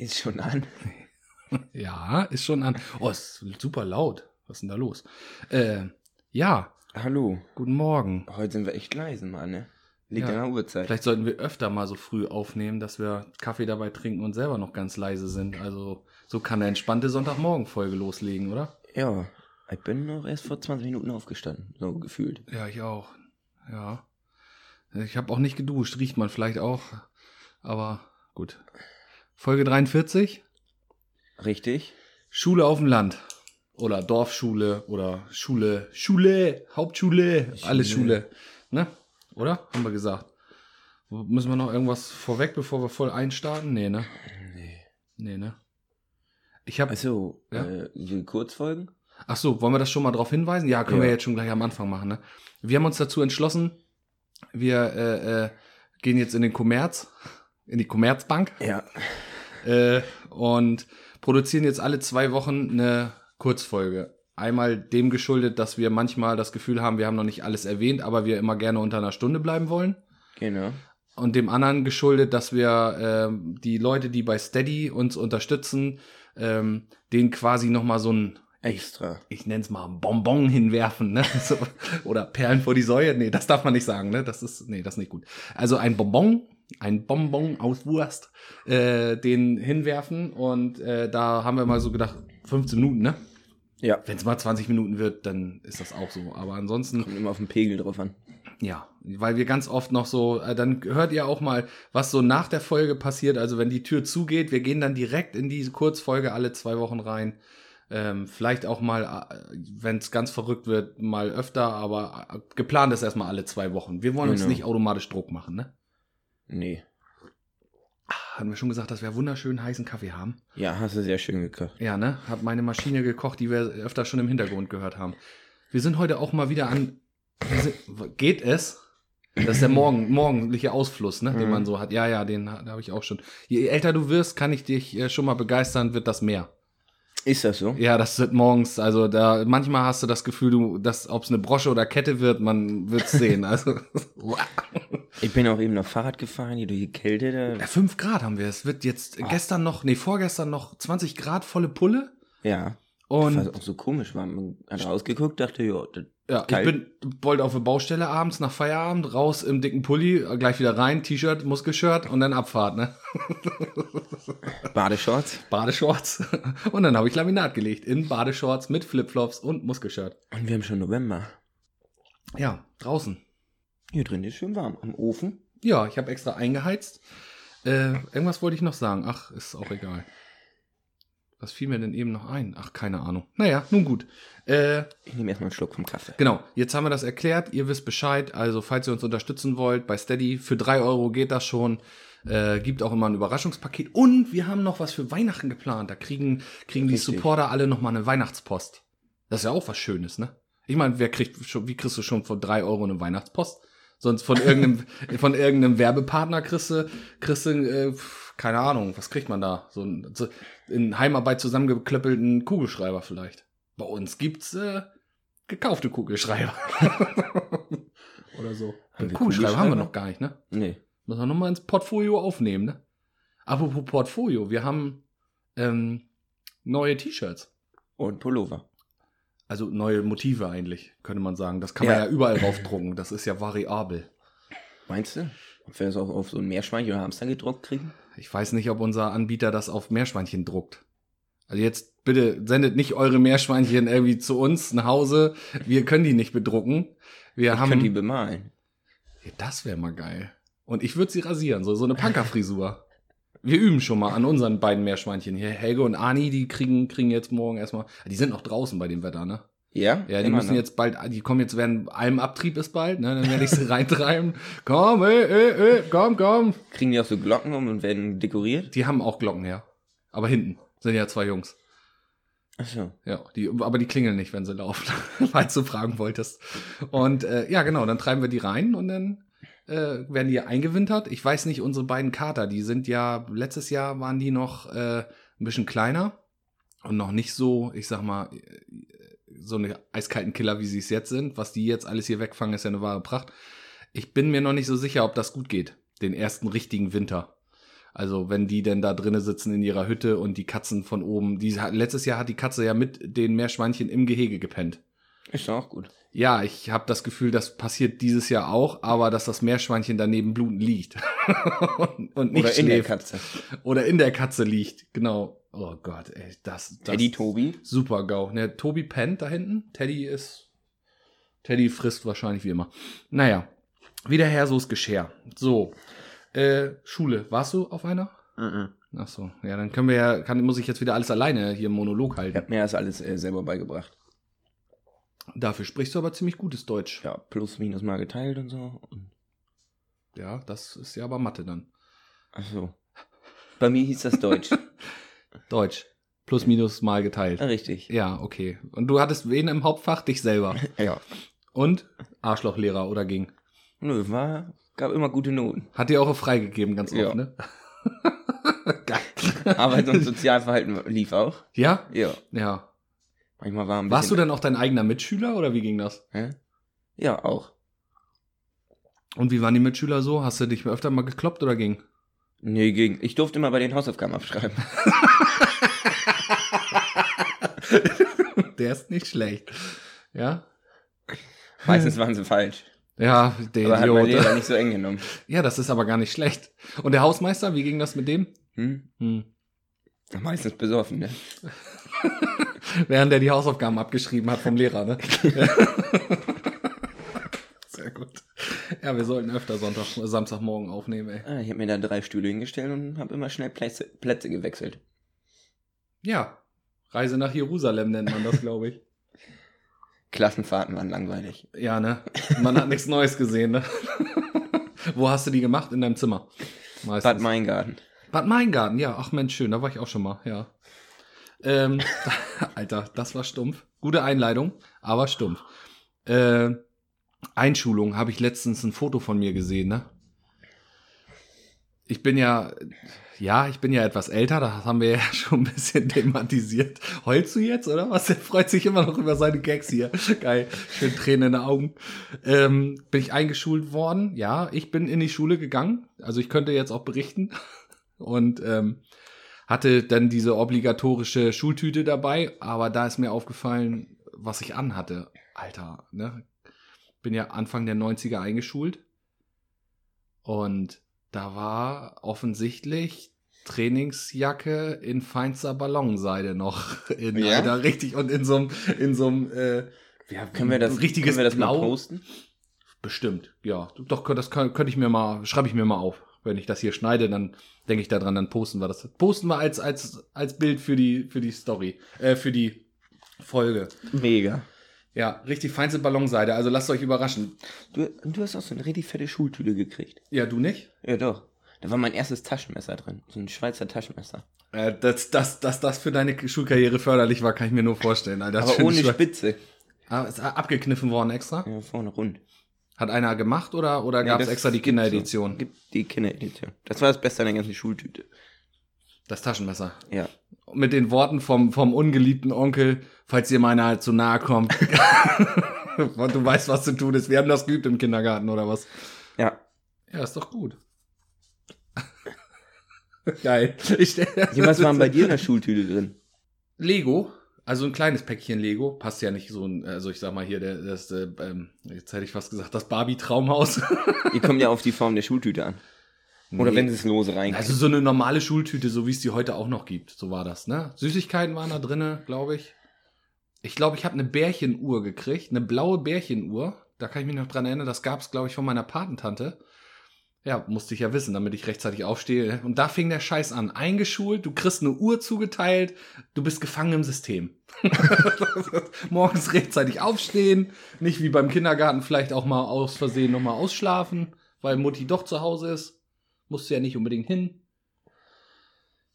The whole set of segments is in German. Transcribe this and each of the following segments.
Ist schon an. Ja, ist schon an. Oh, ist super laut. Was ist denn da los? Äh, ja, Hallo. guten Morgen. Heute sind wir echt leise, Mann, ne? Liegt Ja. an der Uhrzeit. Vielleicht sollten wir öfter mal so früh aufnehmen, dass wir Kaffee dabei trinken und selber noch ganz leise sind. Also so kann eine entspannte Sonntagmorgen-Folge loslegen, oder? Ja. Ich bin noch erst vor 20 Minuten aufgestanden. So gefühlt. Ja, ich auch. Ja. Ich habe auch nicht geduscht, riecht man vielleicht auch. Aber gut. Folge 43. Richtig? Schule auf dem Land. Oder Dorfschule oder Schule, Schule, Hauptschule, alles Schule. Ne? Oder? Haben wir gesagt. Müssen wir noch irgendwas vorweg, bevor wir voll einstarten? Nee, ne? Nee. Nee, ne? Ich habe. Achso, Ja. äh, Kurzfolgen? Ach so, wollen wir das schon mal drauf hinweisen? Ja, können wir Ja. jetzt schon gleich am Anfang machen. Ne? Wir haben uns dazu entschlossen, wir äh, äh, gehen jetzt in den Kommerz, in die Kommerzbank Ja. Äh, und produzieren jetzt alle zwei Wochen eine Kurzfolge. Einmal dem geschuldet, dass wir manchmal das Gefühl haben, wir haben noch nicht alles erwähnt, aber wir immer gerne unter einer Stunde bleiben wollen. Genau. Und dem anderen geschuldet, dass wir ähm, die Leute, die bei Steady uns unterstützen, ähm, denen quasi nochmal so ein Extra. ich nenne es mal Bonbon hinwerfen, ne? So, oder Perlen vor die Säue. Nee, das darf man nicht sagen, ne? Das ist, nee, das ist nicht gut. Also ein Bonbon, ein Bonbon aus Wurst, äh, den hinwerfen und äh, da haben wir mal so gedacht, 15 Minuten, ne? Ja. Wenn es mal 20 Minuten wird, dann ist das auch so. Aber ansonsten, Kommt immer auf den Pegel drauf an. ja, weil wir ganz oft noch so, äh, dann hört ihr auch mal, was so nach der Folge passiert. Also wenn die Tür zugeht, wir gehen dann direkt in diese Kurzfolge alle zwei Wochen rein. Ähm, vielleicht auch mal, wenn es ganz verrückt wird, mal öfter, aber äh, geplant ist erstmal alle zwei Wochen. Wir wollen uns Genau. nicht automatisch Druck machen, ne? Nee. Hatten wir schon gesagt, dass wir wunderschönen heißen Kaffee haben? Ja, hast du sehr schön gekocht. Ja, ne? Hat meine Maschine gekocht, die wir öfter schon im Hintergrund gehört haben. Wir sind heute auch mal wieder an. Geht es? Das ist der morgen, morgendliche Ausfluss, ne, den Mhm. man so hat. Ja, ja, den ha- habe ich auch schon. Je älter du wirst, kann ich dich äh, schon mal begeistern, wird das mehr. Ist das so? Ja, das wird morgens, also da manchmal hast du das Gefühl, du, dass ob es eine Brosche oder Kette wird, man wird's sehen. Also Ich bin auch eben noch Fahrrad gefahren, hier durch die Kälte. Da. ja, 5 Grad haben wir. Es wird jetzt gestern noch, nee, vorgestern noch 20 Grad volle Pulle. Ja. Und Was auch so komisch war. Man hat rausgeguckt, dachte, ja, das Ja, ich bin wollte auf der Baustelle abends nach Feierabend raus im dicken Pulli, gleich wieder rein, T-Shirt, Muskelshirt und dann Abfahrt, ne? Badeshorts. Badeshorts. Und dann habe ich Laminat gelegt in Badeshorts mit Flipflops und Muskelshirt. Und wir haben schon November. Ja, draußen. Hier drin ist schön warm. Am Ofen. Ja, ich habe extra eingeheizt. Äh, irgendwas wollte ich noch sagen. Ach, ist auch egal. Was fiel mir denn eben noch ein? Ach, keine Ahnung. Naja, nun gut. Äh, Ich nehme erstmal einen Schluck vom Kaffee. Genau, jetzt haben wir das erklärt. Ihr wisst Bescheid. Also, falls ihr uns unterstützen wollt, bei Steady, für drei Euro geht das schon. Äh, gibt auch immer ein Überraschungspaket. Und wir haben noch was für Weihnachten geplant. Da kriegen, kriegen die. Supporter alle noch mal eine Weihnachtspost. Das ist ja auch was Schönes, ne? Ich meine, wer kriegt schon, wie kriegst du schon von drei Euro eine Weihnachtspost? Sonst von irgendeinem, von irgendeinem Werbepartner kriegst du, kriegst du, äh, keine Ahnung, was kriegt man da? So ein, so, in Heimarbeit zusammengeklöppelten Kugelschreiber vielleicht. Bei uns gibt's, äh, gekaufte Kugelschreiber. Oder so. Wir Kugelschreiber haben wir Kugelschreiber? noch gar nicht, ne? Nee. Müssen wir nochmal ins Portfolio aufnehmen, ne? Apropos Portfolio, wir haben ähm, neue T-Shirts. Und Pullover. Also neue Motive eigentlich, könnte man sagen. Das kann man Ja. ja überall draufdrucken. Das ist ja variabel. Meinst du? Ob wir das auch auf so ein Meerschweinchen oder Hamster gedruckt kriegen? Ich weiß nicht, ob unser Anbieter das auf Meerschweinchen druckt. Also jetzt bitte sendet nicht eure Meerschweinchen irgendwie zu uns nach Hause. Wir können die nicht bedrucken. Wir Ich haben könnte die bemalen. Ja, das wäre mal geil. Und ich würde sie rasieren, so, so eine Punkerfrisur. Wir üben schon mal an unseren beiden Meerschweinchen hier. Helge und Ani, die kriegen, kriegen jetzt morgen erstmal. Die sind noch draußen bei dem Wetter, ne? Ja? Ja, die müssen noch. jetzt bald, die kommen jetzt, werden Almabtrieb ist bald, ne? Dann werde ich sie reintreiben. Komm, ey, ey, ey, komm, komm. Kriegen die auch so Glocken um und werden dekoriert? Die haben auch Glocken, ja. Aber hinten sind ja zwei Jungs. Achso. Ja, die, aber die klingeln nicht, wenn sie laufen, falls du fragen wolltest. Und äh, ja, genau, dann treiben wir die rein und dann äh, werden die eingewintert. Ich weiß nicht, unsere beiden Kater, die sind ja, letztes Jahr waren die noch äh, ein bisschen kleiner und noch nicht so, ich sag mal, äh, so eine eiskalten Killer, wie sie es jetzt sind. Was die jetzt alles hier wegfangen, ist ja eine wahre Pracht. Ich bin mir noch nicht so sicher, ob das gut geht, den ersten richtigen Winter. Also wenn die denn da drinnen sitzen in ihrer Hütte und die Katzen von oben, die letztes Jahr hat die Katze ja mit den Meerschweinchen im Gehege gepennt. Ist auch gut. Ja, ich habe das Gefühl, das passiert dieses Jahr auch, aber dass das Meerschweinchen daneben blutend liegt und, und nicht Oder in der schläft. Katze. Oder in der Katze liegt, genau. Oh Gott, ey, das, das Teddy Tobi. super GAU. Ne, Tobi pennt da hinten. Teddy ist. Teddy frisst wahrscheinlich wie immer. Naja, wieder her, so ist Geschirr. So. Äh, Schule. Warst du auf einer? Mhm. Ach so. Ja, dann können wir ja, kann, muss ich jetzt wieder alles alleine hier im Monolog Ich halten. hab mir das alles äh, selber beigebracht. Dafür sprichst du aber ziemlich gutes Deutsch. Ja, plus, minus mal geteilt und so. Und, Ja, das ist ja aber Mathe dann. ach so. Bei mir hieß das Deutsch. Deutsch. Plus, minus mal geteilt. Ja, Richtig. Ja, okay. Und du hattest wen im Hauptfach? Dich selber. Ja. Und? Arschlochlehrer oder ging? Nö, war, gab immer gute Noten. Hat dir auch freigegeben, ganz oft, Ja. ne? Geil. Arbeit und Sozialverhalten lief auch. Ja? Ja. Ja. Manchmal war ein. Warst du denn auch dein eigener Mitschüler oder wie ging das? Hä? Ja, auch. Und wie waren die Mitschüler so? Hast du dich öfter mal gekloppt oder ging? Nee, ging. Ich durfte immer bei den Hausaufgaben abschreiben. Der ist nicht schlecht. Ja? Meistens waren sie falsch. Ja, der Aber hat mein Idiot. Lehrer nicht so eng genommen. Ja, das ist aber gar nicht schlecht. Und der Hausmeister, wie ging das mit dem? Hm? Hm. Meistens besoffen, ne? Während er die Hausaufgaben abgeschrieben hat vom Lehrer, ne? Sehr gut. Ja, wir sollten öfter Sonntag, Samstagmorgen aufnehmen, ey. Ah, ich habe mir da drei Stühle hingestellt und habe immer schnell Plätze, Plätze gewechselt. Ja. Reise nach Jerusalem nennt man das, glaube ich. Klassenfahrten waren langweilig. Ja, ne? Man hat nichts Neues gesehen, ne? Wo hast du die gemacht? In deinem Zimmer? Meistens. Bad Meingarten. Bad Meingarten, ja. Ach Mensch, schön, da war ich auch schon mal, ja. Ähm, Alter, das war stumpf. Gute Einleitung, aber stumpf. Äh, Einschulung habe ich letztens ein Foto von mir gesehen, ne? Ich bin ja, ja, ich bin ja etwas älter, das haben wir ja schon ein bisschen thematisiert. Heulst du jetzt, oder was? Er freut sich immer noch über seine Gags hier. Geil, schön Tränen in den Augen. Ähm, bin ich eingeschult worden? Ja, ich bin in die Schule gegangen. Also ich könnte jetzt auch berichten. Und ähm, hatte dann diese obligatorische Schultüte dabei, aber da ist mir aufgefallen, was ich anhatte. Alter, ne? Bin ja Anfang der 90er eingeschult. Und da war offensichtlich Trainingsjacke in feinster Ballonseide noch. In, Ja? Alter, richtig. Und in so einem, in so einem, äh, ja, Können wir das, richtiges können wir das Blau. mal posten? Bestimmt, ja. Doch, das kann, könnte ich mir mal, schreibe ich mir mal auf. Wenn ich das hier schneide, dann denke ich daran, dann posten wir das. Posten wir als, als, als Bild für die, für die Story, äh, für die Folge. Mega. Ja, richtig feinste Ballonseide, also lasst euch überraschen. Du, du hast auch so eine richtig fette Schultüte gekriegt. Ja, du nicht? Ja, doch. Da war mein erstes Taschenmesser drin. So ein Schweizer Taschenmesser. Äh, dass, dass, dass das für deine Schulkarriere förderlich war, kann ich mir nur vorstellen. Alter. Aber ohne Spitze. Ah, ist abgekniffen worden extra? Ja, vorne rund. Hat einer gemacht oder, oder gab es extra die Kinderedition? Gibt die Kinderedition. Das war das Beste an der ganzen Schultüte. Das Taschenmesser. Ja. Mit den Worten vom, vom ungeliebten Onkel, falls dir meiner halt zu nahe kommt. Und du weißt, was zu tun ist. Wir haben das geübt im Kindergarten oder was? Ja. Ja, ist doch gut. Geil. Ich, Ja, was war denn bei dir in der Schultüte drin? Lego, also ein kleines Päckchen Lego, passt ja nicht so ein, also ich sag mal hier, das, äh, ähm, jetzt hätte ich fast gesagt, das Barbie-Traumhaus. Die kommt ja auf die Form der Schultüte an. Oder Nee. wenn sie es lose rein. Also so eine normale Schultüte, so wie es die heute auch noch gibt. So war das, ne? Süßigkeiten waren da drinne, glaube ich. Ich glaube, ich habe eine Bärchenuhr gekriegt, eine blaue Bärchenuhr. Da kann ich mich noch dran erinnern, das gab es, glaube ich, von meiner Patentante. Ja, musste ich ja wissen, damit ich rechtzeitig aufstehe. Und da fing der Scheiß an. Eingeschult, du kriegst eine Uhr zugeteilt, du bist gefangen im System. Morgens rechtzeitig aufstehen, nicht wie beim Kindergarten vielleicht auch mal aus Versehen nochmal ausschlafen, weil Mutti doch zu Hause ist. Musste ja nicht unbedingt hin.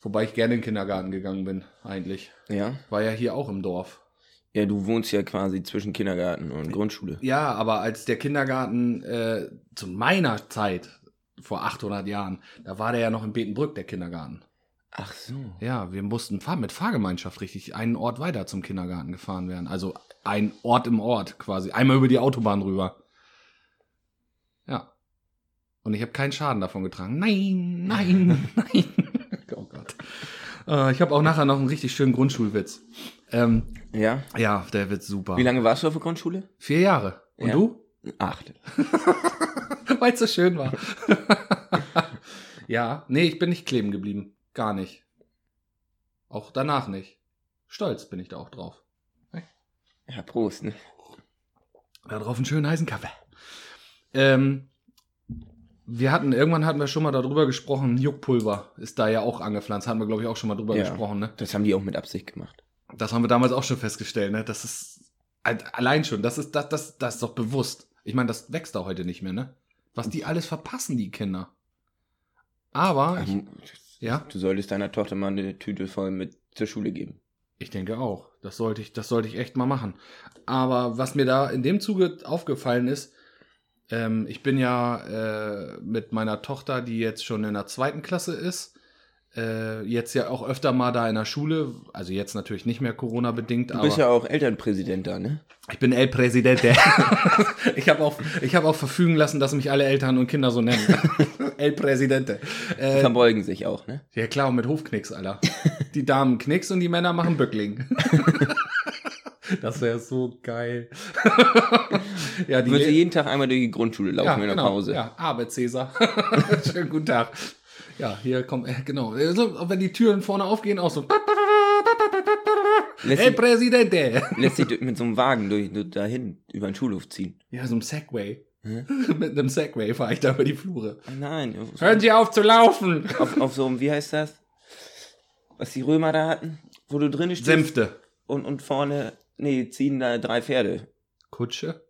Wobei ich gerne in den Kindergarten gegangen bin, eigentlich. ja. War ja hier auch im Dorf. Ja, du wohnst ja quasi zwischen Kindergarten und Grundschule. Ja, aber als der Kindergarten äh, zu meiner Zeit, vor 800 Jahren, da war der ja noch in Betenbrück, der Kindergarten. Ach so. Ja, wir mussten fahr mit Fahrgemeinschaft richtig einen Ort weiter zum Kindergarten gefahren werden. Also ein Ort im Ort quasi. Einmal über die Autobahn rüber. Ja. Und ich habe keinen Schaden davon getragen. Nein, nein, nein. oh Gott. Äh, ich habe auch nachher noch einen richtig schönen Grundschulwitz. Ähm, Ja. ja, der wird super. Wie lange warst du auf der Grundschule? Vier Jahre. Und Ja. du? Acht. Weil es so schön war. ja, nee, ich bin nicht kleben geblieben. Gar nicht. Auch danach nicht. Stolz bin ich da auch drauf. Ja, Prost, ne? Da drauf einen schönen heißen Kaffee. Ähm, wir hatten, irgendwann hatten wir schon mal darüber gesprochen, Juckpulver ist da ja auch angepflanzt. Hatten wir, glaube ich, auch schon mal drüber Ja. gesprochen, ne? Das haben die auch mit Absicht gemacht. Das haben wir damals auch schon festgestellt, ne? Das ist halt allein schon, das ist, das, das, das ist doch bewusst. Ich meine, das wächst da heute nicht mehr, ne? Was die alles verpassen, die Kinder. Aber, ich, Ähm, ja, Du solltest deiner Tochter mal eine Tüte voll mit zur Schule geben. ich denke auch. Das sollte ich, das sollte ich echt mal machen. Aber was mir da in dem Zuge aufgefallen ist, ähm, ich bin ja äh, mit meiner Tochter, die jetzt schon in der zweiten Klasse ist, äh, jetzt ja auch öfter mal da in der Schule, also jetzt natürlich nicht mehr Corona-bedingt, Du aber bist ja auch Elternpräsident da, ne? ich bin El Presidente. ich habe auch, ich habe auch verfügen lassen, dass mich alle Eltern und Kinder so nennen. El Presidente. Die Äh, verbeugen sich auch, ne? ja klar, und mit Hofknicks, Alter. Die Damen Knicks und die Männer machen Bückling. das wäre so geil. ja, Du die würdest Le- jeden Tag einmal durch die Grundschule laufen ja, in der genau, Pause. Ja, Arbeit Cäsar. Schönen guten Tag. Ja, hier kommt, äh, genau. So, wenn die Türen vorne aufgehen, auch so. Lässt, El sich, Presidente. lässt sich mit so einem Wagen durch, dahin über den Schulhof ziehen. Ja, so ein Segway. Hä? Mit einem Segway fahre ich da über die Flure. Nein, Hören Sie auf zu laufen! auf, auf so einem, wie heißt das? Was die Römer da hatten? Wo du drin stehst Sänfte. und, und vorne, nee, ziehen da drei Pferde. Kutsche?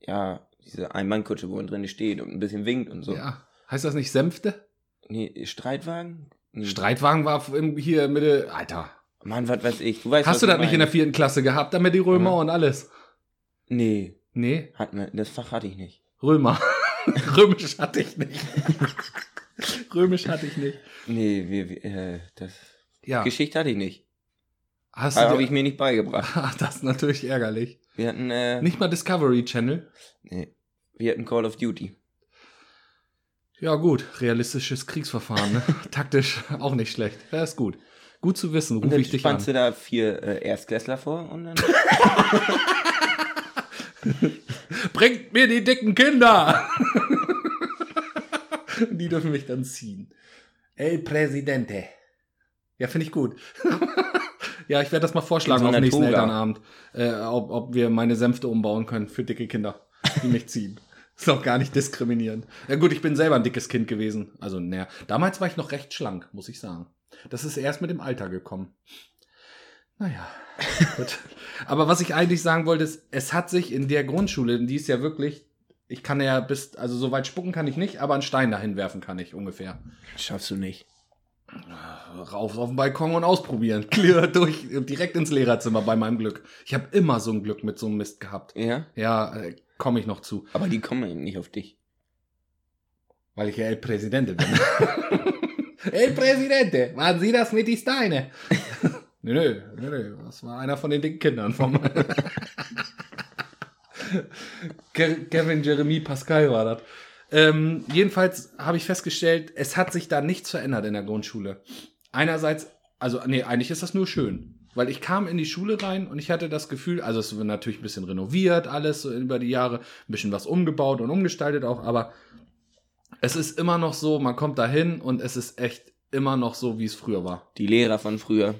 Ja, diese Einmannkutsche, wo man drin steht und ein bisschen winkt und so. Ja. Heißt das nicht Sänfte? Nee, Streitwagen? Nee. Streitwagen war hier Mitte. Alter. Mann, was weiß ich. Du weißt, Hast du das nicht in der vierten Klasse gehabt, damit die Römer Ja. und alles? Nee, Nee, hatten wir, das Fach hatte ich nicht. Römer. Römisch hatte ich nicht. Römisch hatte ich nicht. Nee, wir, wir, äh, das, Ja. Geschichte hatte ich nicht. Hast Habe du ich mir nicht beigebracht. Ach, das ist natürlich ärgerlich. Wir hatten, äh, Nicht mal Discovery Channel. nee, wir hatten Call of Duty. Ja, gut. Realistisches Kriegsverfahren, ne? Taktisch auch nicht schlecht. Ja, ist gut. Gut zu wissen, rufe ich dich an. du da vier äh, Erstklässler vor und dann. Bringt mir die dicken Kinder! die dürfen mich dann ziehen. El Presidente. Ja, finde ich gut. ja, ich werde das mal vorschlagen so auf nächsten. Elternabend, äh, ob, ob wir meine Sänfte umbauen können für dicke Kinder, die mich ziehen. Ist auch gar nicht diskriminierend. Ja gut, ich bin selber ein dickes Kind gewesen. Also, naja, damals war ich noch recht schlank, muss ich sagen. Das ist erst mit dem Alter gekommen. Naja, gut. Aber was ich eigentlich sagen wollte, ist, es hat sich in der Grundschule, die ist ja wirklich, ich kann ja bis, also so weit spucken kann ich nicht, aber einen Stein dahin werfen kann ich ungefähr. Schaffst du nicht. Rauf auf den Balkon und ausprobieren. Clear durch, direkt ins Lehrerzimmer bei meinem Glück. Ich habe immer so ein Glück mit so einem Mist gehabt. Ja? Ja, äh, komme ich noch zu, Aber die kommen eben nicht auf dich. weil ich ja El Presidente bin. El Presidente, waren Sie das mit die Steine? nö, nö, nö, nö, das war einer von den dicken Kindern vom Ke- Kevin Jeremy Pascal war das. Ähm, jedenfalls habe ich festgestellt, es hat sich da nichts verändert in der Grundschule. Einerseits, also nee, eigentlich ist das nur schön. Weil ich kam in die Schule rein und ich hatte das Gefühl, also es wird natürlich ein bisschen renoviert, alles so über die Jahre, ein bisschen was umgebaut und umgestaltet auch, aber es ist immer noch so, man kommt da hin und es ist echt immer noch so, wie es früher war. Die Lehrer von früher.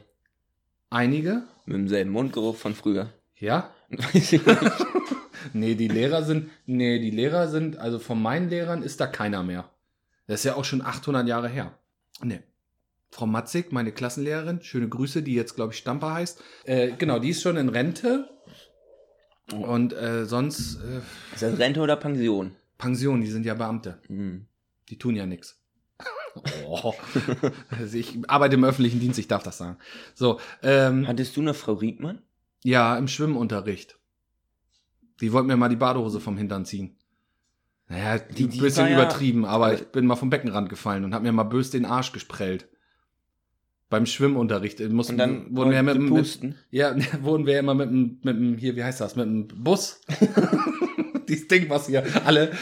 Einige, Mit demselben Mundgeruch von früher. ja, Weiß ich nicht. Nee, die Lehrer sind, nee, die Lehrer sind, also von meinen Lehrern ist da keiner mehr. Das ist ja auch schon 800 Jahre her. Nee. Frau Matzig, meine Klassenlehrerin, schöne Grüße, die jetzt, glaube ich, Stamper heißt. Äh, genau, die ist schon in Rente. Und äh, sonst äh, Ist das Rente oder Pension? Pension, die sind ja Beamte. Hm. Die tun ja nichts. Oh. Also ich arbeite im öffentlichen Dienst, ich darf das sagen. So, ähm, Hattest du eine Frau Riedmann? Ja, im Schwimmunterricht. Die wollten mir mal die Badehose vom Hintern ziehen. Naja, Die- ein die bisschen war ja- übertrieben, aber ich bin mal vom Beckenrand gefallen und hab mir mal bös den Arsch gesprellt. Beim Schwimmunterricht. äh, Mussten, Und dann wurden wir mit, mit, ja, wurden wir immer mit dem, mit dem, hier, wie heißt das, mit dem Bus Dieses Ding, was hier alle,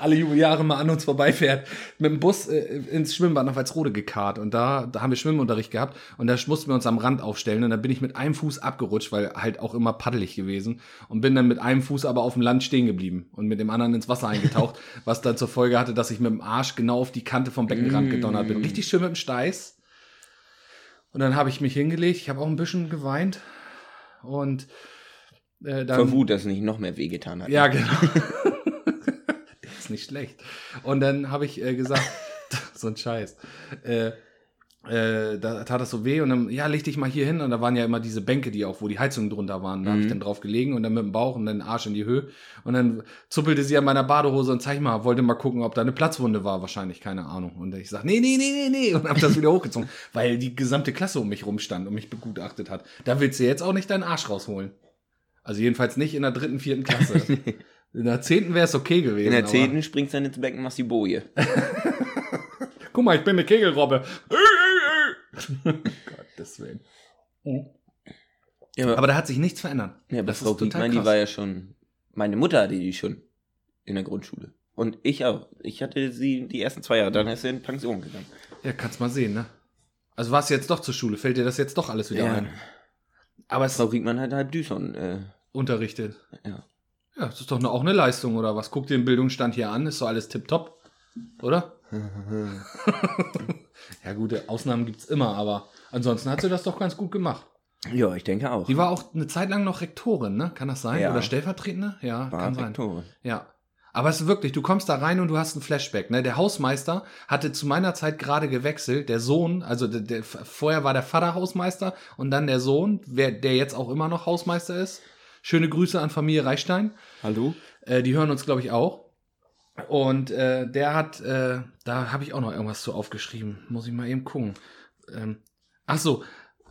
alle Jahre mal an uns vorbeifährt, mit dem Bus äh, ins Schwimmbad nach Walsrode gekarrt. Und da, da haben wir Schwimmunterricht gehabt und da mussten wir uns am Rand aufstellen. Und da bin ich mit einem Fuß abgerutscht, weil halt auch immer paddelig gewesen. Und bin dann mit einem Fuß aber auf dem Land stehen geblieben und mit dem anderen ins Wasser eingetaucht, was dann zur Folge hatte, dass ich mit dem Arsch genau auf die Kante vom Beckenrand gedonnert bin. Richtig schön mit dem Steiß. Und dann habe ich mich hingelegt. Ich habe auch ein bisschen geweint. Und äh, dann. Vor Wut, dass es nicht noch mehr wehgetan hat. Ja, genau. Der ist nicht schlecht. Und dann habe ich äh, gesagt, so ein Scheiß. Äh, äh, da tat das so weh und dann, ja, leg dich mal hier hin. Und da waren ja immer diese Bänke, die auch, wo die Heizungen drunter waren. Da habe ich dann drauf gelegen und dann mit dem Bauch und dann den Arsch in die Höhe. Und dann zuppelte sie an meiner Badehose und zeig mal, wollte mal gucken, ob da eine Platzwunde war. Wahrscheinlich, keine Ahnung. Und ich sag, nee, nee, nee, nee, nee. Und hab das wieder hochgezogen, weil die gesamte Klasse um mich rumstand und mich begutachtet hat. Da willst du jetzt auch nicht deinen Arsch rausholen. Also jedenfalls nicht in der dritten, vierten Klasse. In der zehnten wäre es okay gewesen. In der zehnten springst du dann ins Becken, machst die Boje. Guck mal, ich bin eine Kegelrobbe. Gottes Willen. Ja, aber, Aber da hat sich nichts verändert. ja, aber das Frau ist total Wiedmann, die krass. war ja schon, meine Mutter hatte die schon in der Grundschule. Und ich auch. Ich hatte sie die ersten zwei Jahre, dann ist sie in Pension gegangen. Ja, kannst mal sehen, ne? Also warst du jetzt doch zur Schule, fällt dir das jetzt doch alles wieder Ja. ein. Aber es Frau Riegmann hat halb Düson, äh, unterrichtet. ja. Ja, das ist doch auch eine Leistung, oder was? Guck dir den Bildungsstand hier an, ist so alles tipptopp, oder? ja, gute Ausnahmen gibt's immer, aber ansonsten hat sie das doch ganz gut gemacht. ja, ich denke auch. Die war auch eine Zeit lang noch Rektorin, ne? Kann das sein? Ja. Oder stellvertretende? Ja, war kann sein. Rektorin. Ja. Aber es ist wirklich, du kommst da rein und du hast ein Flashback. Ne? Der Hausmeister hatte zu meiner Zeit gerade gewechselt. Der Sohn, also der, der, vorher war der Vater Hausmeister und dann der Sohn, wer, der jetzt auch immer noch Hausmeister ist. Schöne Grüße an Familie Reichstein. Hallo? Äh, die hören uns, glaube ich, auch. Und äh, der hat, äh, da habe ich auch noch irgendwas zu aufgeschrieben. Muss ich mal eben gucken. Ähm, ach so,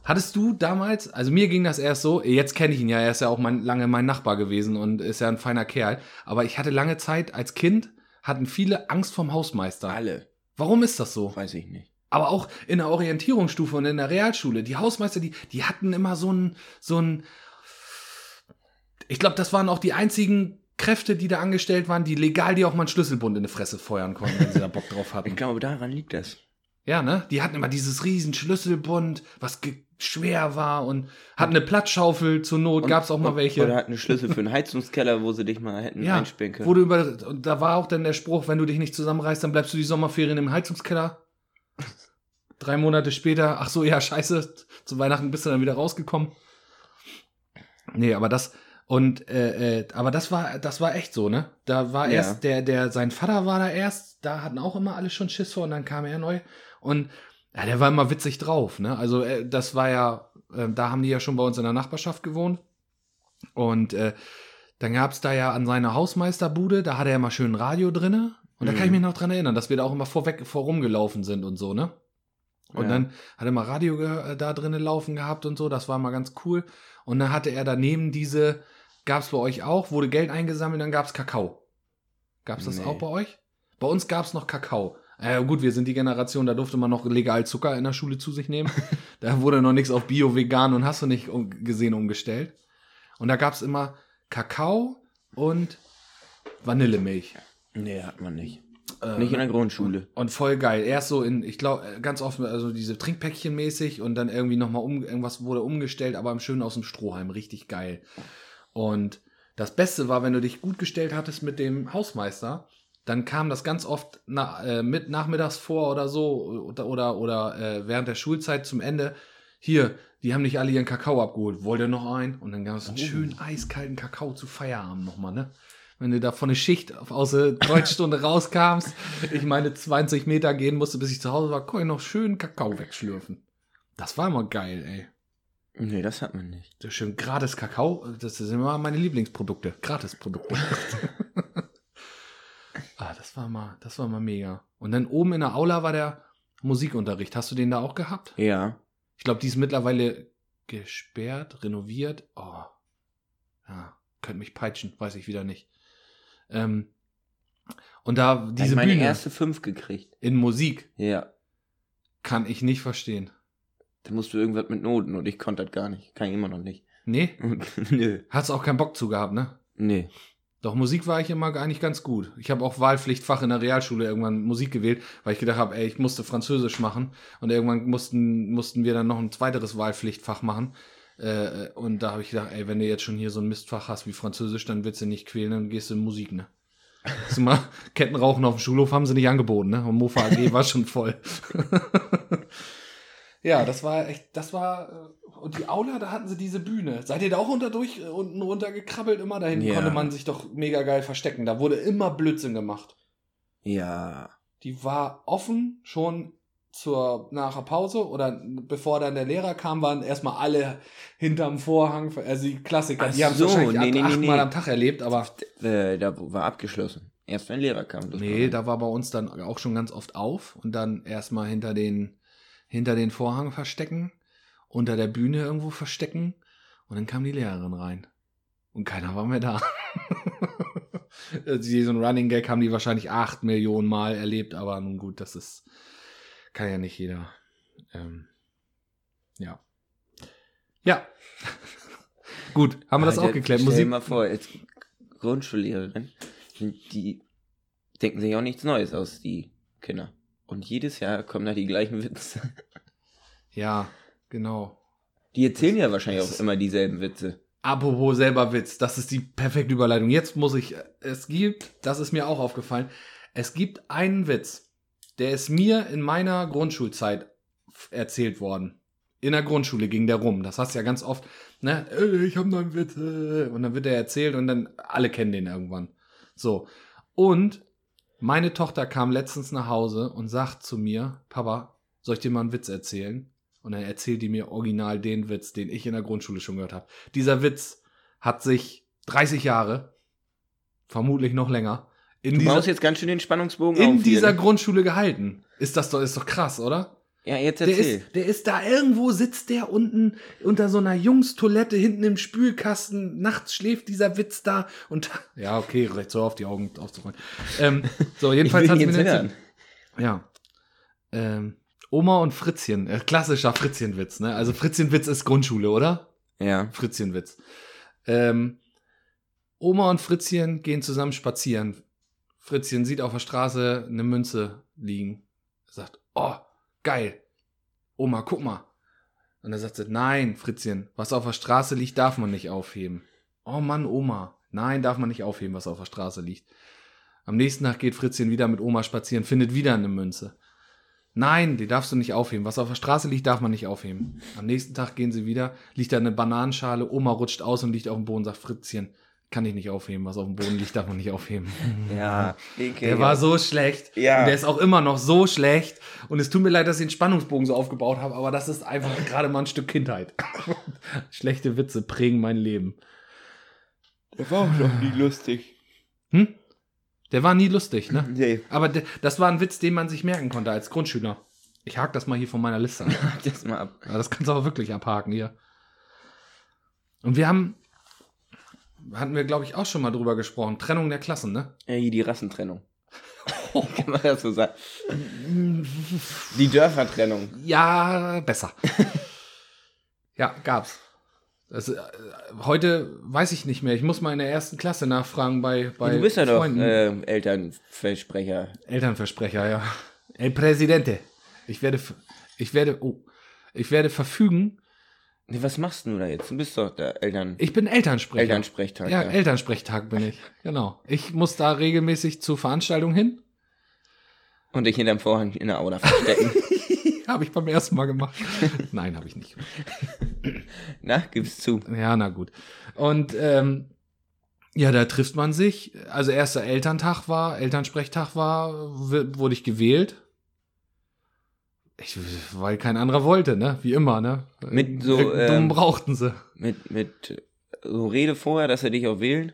hattest du damals, also mir ging das erst so, jetzt kenne ich ihn ja, er ist ja auch mein, lange mein Nachbar gewesen und ist ja ein feiner Kerl. Aber ich hatte lange Zeit als Kind, hatten viele Angst vom Hausmeister. Alle. Warum ist das so? Weiß ich nicht. Aber auch in der Orientierungsstufe und in der Realschule, die Hausmeister, die, die hatten immer so ein, so ein, ich glaube, das waren auch die einzigen Kräfte, die da angestellt waren, die legal die auch mal einen Schlüsselbund in die Fresse feuern konnten, wenn sie da Bock drauf Ich hatten. glaube, daran liegt das. Ja, ne? Die hatten immer dieses riesen Schlüsselbund, was schwer war und hatten eine Plattschaufel zur Not, gab's auch mal und- welche. Oder hat eine Schlüssel für einen Heizungskeller, wo sie dich mal hätten ja, einsperren können. wo du über, und da war auch dann der Spruch, wenn du dich nicht zusammenreißt, dann bleibst du die Sommerferien im Heizungskeller. Drei Monate später, ach so, ja, scheiße, zu Weihnachten bist du dann wieder rausgekommen. Nee, aber das, und, äh, äh, aber das war, das war echt so, ne? Da war Ja. erst, der, der, sein Vater war da erst, da hatten auch immer alle schon Schiss vor und dann kam er neu. Und, ja, der war immer witzig drauf, ne? Also, äh, das war ja, äh, da haben die ja schon bei uns in der Nachbarschaft gewohnt. Und, äh, dann gab's da ja an seiner Hausmeisterbude, da hatte er immer schön Radio drinne. Und da kann ich Mhm. mich noch dran erinnern, dass wir da auch immer vorweg, vorumgelaufen sind und so, ne? Und Ja. dann hat er mal Radio äh, da drinnen laufen gehabt und so, das war mal ganz cool. Und dann hatte er daneben diese, gab's bei euch auch, wurde Geld eingesammelt, dann gab's Kakao. Gab's das Nee. auch bei euch? Bei uns gab's noch Kakao. Äh, gut, wir sind die Generation, da durfte man noch legal Zucker in der Schule zu sich nehmen. da wurde noch nichts auf Bio, Vegan und hast du nicht um, gesehen umgestellt. Und da gab's immer Kakao und Vanillemilch. Nee, hat man nicht. Äh, Nicht in der Grundschule. und voll geil. Erst so in, ich glaube, ganz oft, also diese Trinkpäckchen mäßig und dann irgendwie nochmal um, irgendwas wurde umgestellt, aber im schön aus dem Strohhalm. Richtig geil. Und das Beste war, wenn du dich gut gestellt hattest mit dem Hausmeister, dann kam das ganz oft na, äh, mit nachmittags vor oder so oder oder, oder äh, während der Schulzeit zum Ende. Hier, die haben nicht alle ihren Kakao abgeholt. Wollt ihr noch einen? Und dann gab es einen Oh. schönen eiskalten Kakao zu Feierabend nochmal, ne? Wenn du da von der Schicht aus der Deutschstunde rauskam, ich meine 20 Meter gehen musste, bis ich zu Hause war, konnte ich noch schön Kakao wegschlürfen. Das war immer geil, ey. Nee, das hat man nicht. So schön gratis Kakao, das sind immer meine Lieblingsprodukte. Gratisprodukte. ah, das war mal, das war mal mega. Und dann oben in der Aula war der Musikunterricht. Hast du den da auch gehabt? Ja. Ich glaube, die ist mittlerweile gesperrt, renoviert. Oh. Ja, könnte mich peitschen, weiß ich wieder nicht. Ähm, und da hab ich diese meine Bühne erste fünf gekriegt. in Musik Ja. kann ich nicht verstehen. Da musst du irgendwas mit Noten und ich konnte das gar nicht. Kann ich immer noch nicht. Nee? Nö. Hast auch keinen Bock zu gehabt, ne? Nee. Doch Musik war ich immer eigentlich ganz gut. Ich habe auch Wahlpflichtfach in der Realschule irgendwann Musik gewählt, weil ich gedacht habe, ey, ich musste Französisch machen und irgendwann mussten mussten wir dann noch ein zweiteres Wahlpflichtfach machen. Äh, und da habe ich gedacht, ey, wenn du jetzt schon hier so ein Mistfach hast wie Französisch, dann willst du nicht quälen, dann gehst du in Musik, ne? Mal Kettenrauchen auf dem Schulhof haben sie nicht angeboten, ne? Und Mofa AG war schon voll. ja, das war echt, das war äh, und die Aula, da hatten sie diese Bühne. Seid ihr da auch unter durch äh, unten runter gekrabbelt immer dahin? Ja. Konnte man sich doch mega geil verstecken. Da wurde immer Blödsinn gemacht. Ja. Die war offen schon zur nach der Pause oder bevor dann der Lehrer kam, waren erstmal alle hinterm Vorhang. Also die Klassiker, Ach die haben es so, wahrscheinlich nee, nee, achtmal nee. am Tag erlebt, aber Äh, da war abgeschlossen. Erst wenn Lehrer kam. nee, da war bei uns dann auch schon ganz oft auf und dann erstmal hinter den hinter den Vorhang verstecken, unter der Bühne irgendwo verstecken und dann kam die Lehrerin rein und keiner war mehr da. Also so ein Running Gag haben die wahrscheinlich acht Millionen Mal erlebt, aber nun gut, das ist kann ja nicht jeder. Ähm, ja. Ja. gut, haben wir das Ja, auch geklärt. Stell dir Musik. mal vor, als Grundschullehrerin, die denken sich auch nichts Neues aus, die Kinder. Und jedes Jahr kommen da die gleichen Witze. Ja, genau. Die erzählen ja wahrscheinlich das auch immer dieselben Witze. Apropos selber Witz, das ist die perfekte Überleitung. Jetzt muss ich, es gibt, das ist mir auch aufgefallen, es gibt einen Witz, der ist mir in meiner Grundschulzeit erzählt worden. In der Grundschule ging der rum. Das hast du ja ganz oft, ne, "Ey, ich hab noch einen Witz, äh", und dann wird der erzählt und dann alle kennen den irgendwann. So. Und meine Tochter kam letztens nach Hause und sagt zu mir, Papa, soll ich dir mal einen Witz erzählen? Und dann erzählt die mir original den Witz, den ich in der Grundschule schon gehört habe. Dieser Witz hat sich 30 Jahre, vermutlich noch länger, in dieser, in dieser ne? Grundschule gehalten. Ist das doch, ist doch krass, oder? Ja, jetzt Der erzähl. ist, der ist da irgendwo, sitzt der unten unter so einer Jungstoilette hinten im Spülkasten. Nachts schläft dieser Witz da und ja, okay, recht so auf die Augen aufzurollen. Ähm, so, jedenfalls ich hat will mir ja. Ähm, Oma und Fritzchen, äh, klassischer Fritzchenwitz, ne? Also Fritzchenwitz ist Grundschule, oder? Ja. Fritzchenwitz. Ähm, Oma und Fritzchen gehen zusammen spazieren. Fritzchen sieht auf der Straße eine Münze liegen. Er sagt, oh, geil. Oma, guck mal. Und er sagt sie, nein, Fritzchen, was auf der Straße liegt, darf man nicht aufheben. Oh Mann, Oma. Nein, darf man nicht aufheben, was auf der Straße liegt. Am nächsten Tag geht Fritzchen wieder mit Oma spazieren, findet wieder eine Münze. Nein, die darfst du nicht aufheben. Was auf der Straße liegt, darf man nicht aufheben. Am nächsten Tag gehen sie wieder, liegt da eine Bananenschale, Oma rutscht aus und liegt auf dem Boden, sagt Fritzchen, kann ich nicht aufheben. Was auf dem Boden liegt, darf man nicht aufheben. Ja. Der war so schlecht. Ja. Und der ist auch immer noch so schlecht. Und es tut mir leid, dass ich den Spannungsbogen so aufgebaut habe, aber das ist einfach gerade mal ein Stück Kindheit. Schlechte Witze prägen mein Leben. Der war auch noch nie lustig. Hm? Der war nie lustig, ne? Nee. Aber das war ein Witz, den man sich merken konnte als Grundschüler. Ich hake das mal hier von meiner Liste an. Das mal ab. Ja, das kannst du aber wirklich abhaken hier. Und wir haben, hatten wir glaube ich auch schon mal drüber gesprochen, Trennung der Klassen, ne? Ja, hier die Rassentrennung. Kann man das so sagen? Die Dörfertrennung. Ja, besser. ja, gab's. Das, äh, heute weiß ich nicht mehr. Ich muss mal in der ersten Klasse nachfragen bei, bei du bist ja doch Freunden. äh, Elternversprecher. Elternversprecher, ja. El Presidente. Ich werde, ich werde, oh, ich werde verfügen. Nee, was machst du da jetzt? Du bist doch der Eltern Ich bin Elternsprecher. Elternsprechtag. Ja, ja. Elternsprechtag bin ich. Genau. Ich muss da regelmäßig zu Veranstaltungen hin. Und dich hinterm Vorhang in der Aula verstecken. habe ich beim ersten Mal gemacht. Nein, habe ich nicht. Na, gib's zu. Ja, na gut. Und ähm, ja, da trifft man sich. Also erster Elterntag war, Elternsprechtag war, wurde ich gewählt. Ich, weil kein anderer wollte, ne? Wie immer, ne? Mit so, Dumm ähm, brauchten sie. Mit, mit so Rede vorher, dass er dich auch wählen.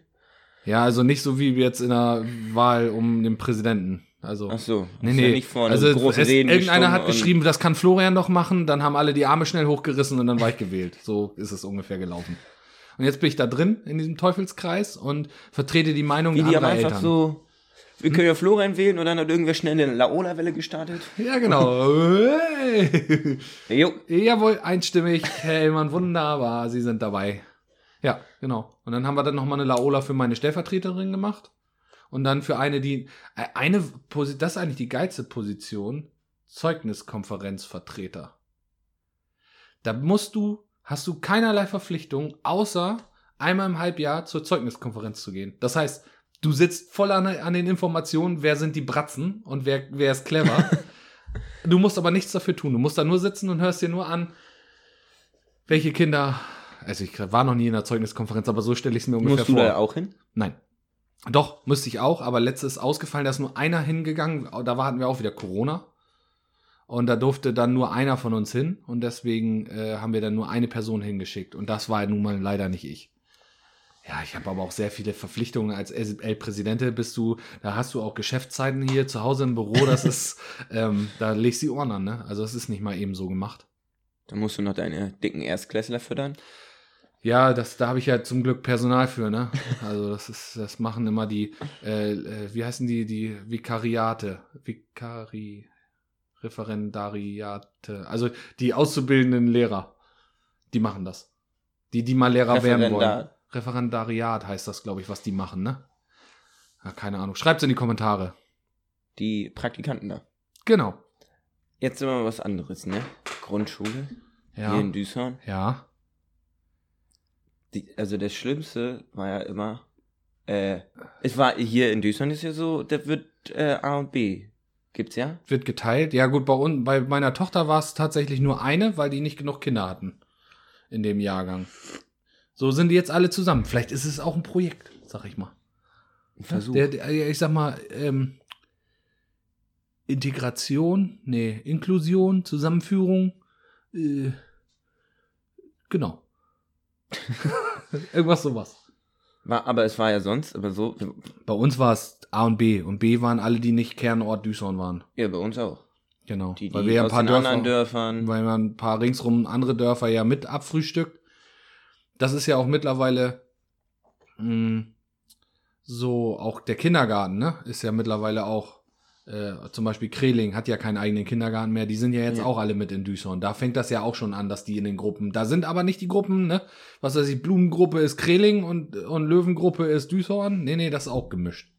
Ja, also nicht so wie jetzt in der Wahl um den Präsidenten. Also. Ach so. Nee, ja nee. nicht vorne also große es, Reden irgendeiner hat geschrieben, das kann Florian doch machen, dann haben alle die Arme schnell hochgerissen und dann war ich gewählt. So ist es ungefähr gelaufen. Und jetzt bin ich da drin in diesem Teufelskreis und vertrete die Meinung Wie die anderer einfach Eltern. so. Wir können ja Florian wählen und dann hat irgendwer schnell eine Laola-Welle gestartet. Ja, genau. Hey. Jo. Jawohl, einstimmig. Herr Hellmann, wunderbar, Sie sind dabei. Ja, genau. Und dann haben wir dann nochmal eine Laola für meine Stellvertreterin gemacht. Und dann für eine, die, äh, eine, Posi- das ist eigentlich die geilste Position, Zeugniskonferenzvertreter. Da musst du, hast du keinerlei Verpflichtung, außer einmal im Halbjahr zur Zeugniskonferenz zu gehen. Das heißt, du sitzt voll an, an den Informationen, wer sind die Bratzen und wer, wer ist clever. du musst aber nichts dafür tun. Du musst da nur sitzen und hörst dir nur an, welche Kinder. Also ich war noch nie in einer Zeugniskonferenz, aber so stelle ich es mir ungefähr Musst du vor. da auch hin? Nein. Doch, müsste ich auch, aber letztes ist ausgefallen, da ist nur einer hingegangen. Da hatten wir auch wieder Corona. Und da durfte dann nur einer von uns hin. Und deswegen äh, haben wir dann nur eine Person hingeschickt. Und das war nun mal leider nicht ich. Ja, ich habe aber auch sehr viele Verpflichtungen als El-Präsidente. Bist du, da hast du auch Geschäftszeiten hier zu Hause im Büro. Das ist, ähm, da legst du die Ohren an, ne? Also es ist nicht mal eben so gemacht. Da musst du noch deine dicken Erstklässler füttern. Ja, das, da habe ich ja zum Glück Personal für, ne? Also das ist, das machen immer die, äh, äh, wie heißen die, die Vikariate, Vikari, Referendariate, also die auszubildenden Lehrer, die machen das. Die, die mal Lehrer werden wollen. Referendar. Referendariat heißt das, glaube ich, was die machen, ne? Ja, keine Ahnung. Schreibt's in die Kommentare. Die Praktikanten da. Genau. Jetzt immer was anderes, ne? Grundschule. Hier Ja. in Düsseldorf. Ja. Die, also das Schlimmste war ja immer, äh, es war hier in Düsseldorf ist ja so, da wird äh, A und B. Gibt's ja? Wird geteilt. Ja, gut, bei, bei meiner Tochter war es tatsächlich nur eine, weil die nicht genug Kinder hatten in dem Jahrgang. So sind die jetzt alle zusammen. Vielleicht ist es auch ein Projekt, sag ich mal. Ein Versuch. Der, der, ich sag mal, ähm, Integration, nee, Inklusion, Zusammenführung, äh, genau. Irgendwas sowas. war, aber es war ja sonst, aber so, Bei uns war es A und B und B waren alle, die nicht Kernort Düsseldorf waren. ja, bei uns auch. Genau. Die, die weil wir ja ein paar Dörfer, Dörfern. weil man ein paar ringsrum andere Dörfer ja mit abfrühstückt. Das ist ja auch mittlerweile mh, so, auch der Kindergarten, ne? Ist ja mittlerweile auch, äh, zum Beispiel Kreling hat ja keinen eigenen Kindergarten mehr. Die sind ja jetzt Ja. auch alle mit in Düsseldorf. Da fängt das ja auch schon an, dass die in den Gruppen, da sind aber nicht die Gruppen, ne? Was weiß ich, Blumengruppe ist Kreling und, und Löwengruppe ist Düsseldorf. Nee, nee, das ist auch gemischt.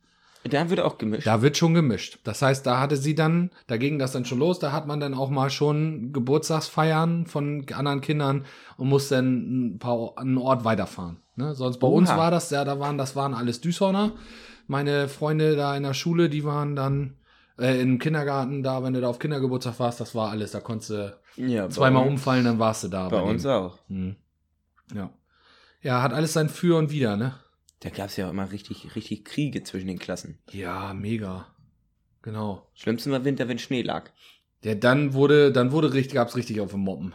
Da wird auch gemischt. Da wird schon gemischt. Das heißt, da hatte sie dann, da ging das dann schon los, da hat man dann auch mal schon Geburtstagsfeiern von anderen Kindern und muss dann ein paar einen Ort weiterfahren. Ne? Sonst bei Oha. uns war das ja, da waren, das waren alles Düshorner. Meine Freunde da in der Schule, die waren dann äh, im Kindergarten da, wenn du da auf Kindergeburtstag warst, das war alles, da konntest du ja, bei zweimal uns- umfallen, dann warst du da. Bei denen. uns auch. Hm. Ja. Ja, hat alles sein Für und Wider, ne? Da gab's ja auch immer richtig, richtig Kriege zwischen den Klassen. Ja, mega. Genau. Schlimmsten war Winter, wenn Schnee lag. Ja, dann wurde, dann wurde richtig, gab's richtig auf dem Moppen.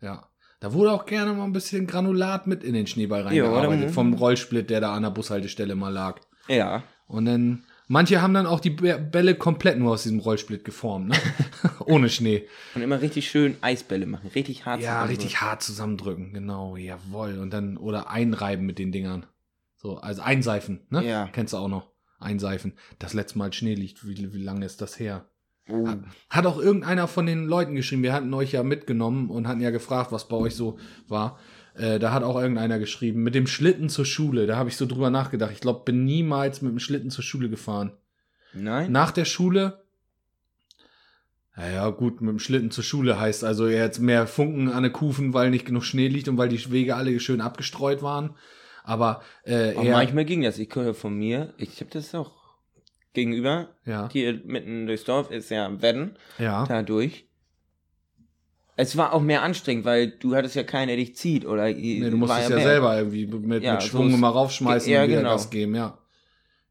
Ja. Da wurde auch gerne mal ein bisschen Granulat mit in den Schneeball Ja, reingearbeitet, oder? vom Rollsplit, der da an der Bushaltestelle mal lag. Ja. Und dann, manche haben dann auch die Bä- Bälle komplett nur aus diesem Rollsplit geformt, ne? Ohne Schnee. Und immer richtig schön Eisbälle machen. Richtig hart Ja, richtig hart zusammendrücken, genau, jawohl. Und dann, oder einreiben mit den Dingern. So, also einseifen, ne? Ja. Kennst du auch noch. Einseifen. Das letzte Mal Schnee liegt, wie, wie lange ist das her? Oh. Hat auch irgendeiner von den Leuten geschrieben, wir hatten euch ja mitgenommen und hatten ja gefragt, was bei euch so war. Äh, da hat auch irgendeiner geschrieben, mit dem Schlitten zur Schule. Da habe ich so drüber nachgedacht. Ich glaube, bin niemals mit dem Schlitten zur Schule gefahren. Nein? Nach der Schule, naja, gut, mit dem Schlitten zur Schule heißt also jetzt mehr Funken an den Kufen, weil nicht genug Schnee liegt und weil die Wege alle schön abgestreut waren. Aber äh, Aber manchmal ging das. Ich höre von mir, ich habe das auch gegenüber. ja, Hier mitten durchs Dorf ist ja Wedden. ja. Dadurch. Es war auch mehr anstrengend, weil du hattest ja keinen, der dich zieht. Oder Nee, du musstest ja, selber irgendwie mit, Ja, mit so Schwung ist- mal raufschmeißen ja, und wieder genau. Gas geben, ja.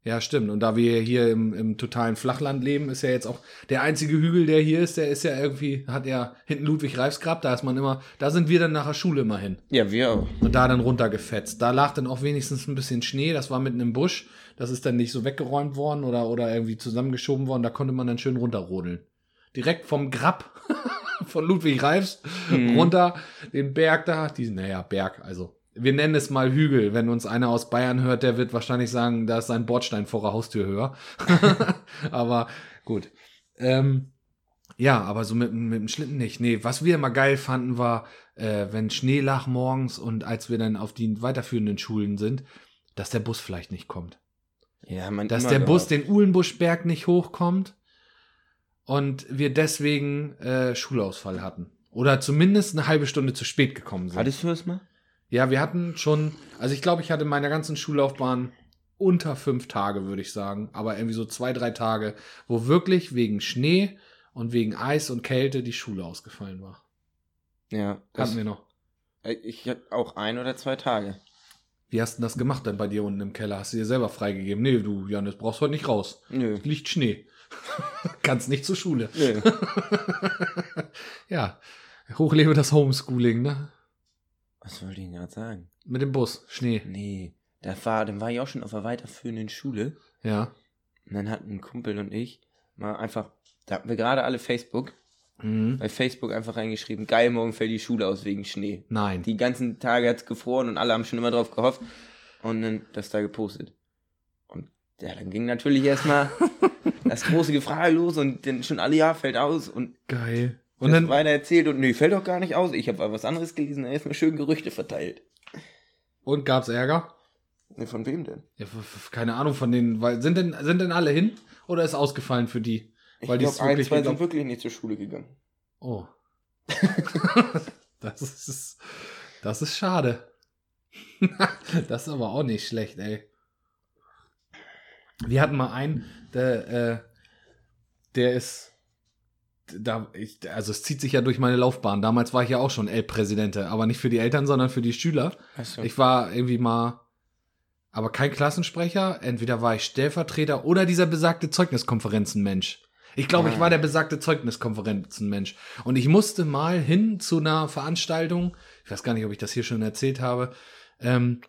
Ja, stimmt. Und da wir hier im, im totalen Flachland leben, ist ja jetzt auch der einzige Hügel, der hier ist, der ist ja irgendwie, hat ja hinten Ludwig Reifsgrab, da ist man immer, da sind wir dann nach der Schule immer hin. Ja, wir auch. Und da dann runtergefetzt. Da lag dann auch wenigstens ein bisschen Schnee, das war mitten im Busch. Das ist dann nicht so weggeräumt worden oder, oder irgendwie zusammengeschoben worden. Da konnte man dann schön runterrodeln. Direkt vom Grab von Ludwig Reifs Mhm. runter den Berg da. Diesen, naja, Berg, also. Wir nennen es mal Hügel. Wenn uns einer aus Bayern hört, der wird wahrscheinlich sagen, da ist sein Bordstein vor der Haustür höher. Aber gut. Ähm, Ja, aber so mit, mit dem Schlitten nicht. Nee, was wir immer geil fanden, war, äh, wenn Schnee lag morgens und als wir dann auf die weiterführenden Schulen sind, dass der Bus vielleicht nicht kommt. Ja, man Dass der Bus gehofft. den Uhlenbuschberg nicht hochkommt und wir deswegen äh, Schulausfall hatten. Oder zumindest eine halbe Stunde zu spät gekommen sind. Hattest du das mal? Ja, wir hatten schon, also ich glaube, ich hatte in meiner ganzen Schullaufbahn unter fünf Tage, würde ich sagen, aber irgendwie so zwei, drei Tage, wo wirklich wegen Schnee und wegen Eis und Kälte die Schule ausgefallen war. Ja. Das, Hatten wir noch. Äh, ich hatte auch ein oder zwei Tage. Wie hast du denn das gemacht dann bei dir unten im Keller? Hast du dir selber freigegeben? Nee, du, Janis, brauchst heute nicht raus. Nö. Liegt Schnee. Kannst nicht zur Schule. Nö. ja, hochlebe das Homeschooling, ne? Was wollte ich denn gerade sagen? Mit dem Bus, Schnee. Nee. Da war, dann war ich auch schon auf der weiterführenden Schule. Ja. Und dann hatten ein Kumpel und ich mal einfach, da hatten wir gerade alle Facebook, Mhm. bei Facebook einfach reingeschrieben, geil, morgen fällt die Schule aus wegen Schnee. Nein. Die ganzen Tage hat's gefroren und alle haben schon immer drauf gehofft und dann das da gepostet. Und ja, dann ging natürlich erstmal das große Gefrage los und dann schon alle, ja, fällt aus und Geil. Und dann weiter erzählt und nee, fällt doch gar nicht aus. Ich habe was anderes gelesen, da ist mir schön Gerüchte verteilt. und gab's Ärger? Nee, von wem denn? Ja, keine Ahnung von denen, weil sind denn sind denn alle hin oder ist ausgefallen für die? Ich Weil die glaube, ein, wirklich zwei sind wirklich nicht zur Schule gegangen. Oh. das ist das ist schade. das ist aber auch nicht schlecht, ey. Wir hatten mal einen, der äh, der ist da ich, also es zieht sich ja durch meine Laufbahn. Damals war ich ja auch schon Elbpräsidente, aber nicht für die Eltern, sondern für die Schüler. Achso. Ich war irgendwie mal, aber kein Klassensprecher. Entweder war ich Stellvertreter oder dieser besagte Zeugniskonferenzenmensch. Ich glaube, ich Ah. war der besagte Zeugniskonferenzenmensch. Und ich musste mal hin zu einer Veranstaltung. Ich weiß gar nicht, ob ich das hier schon erzählt habe. Ähm,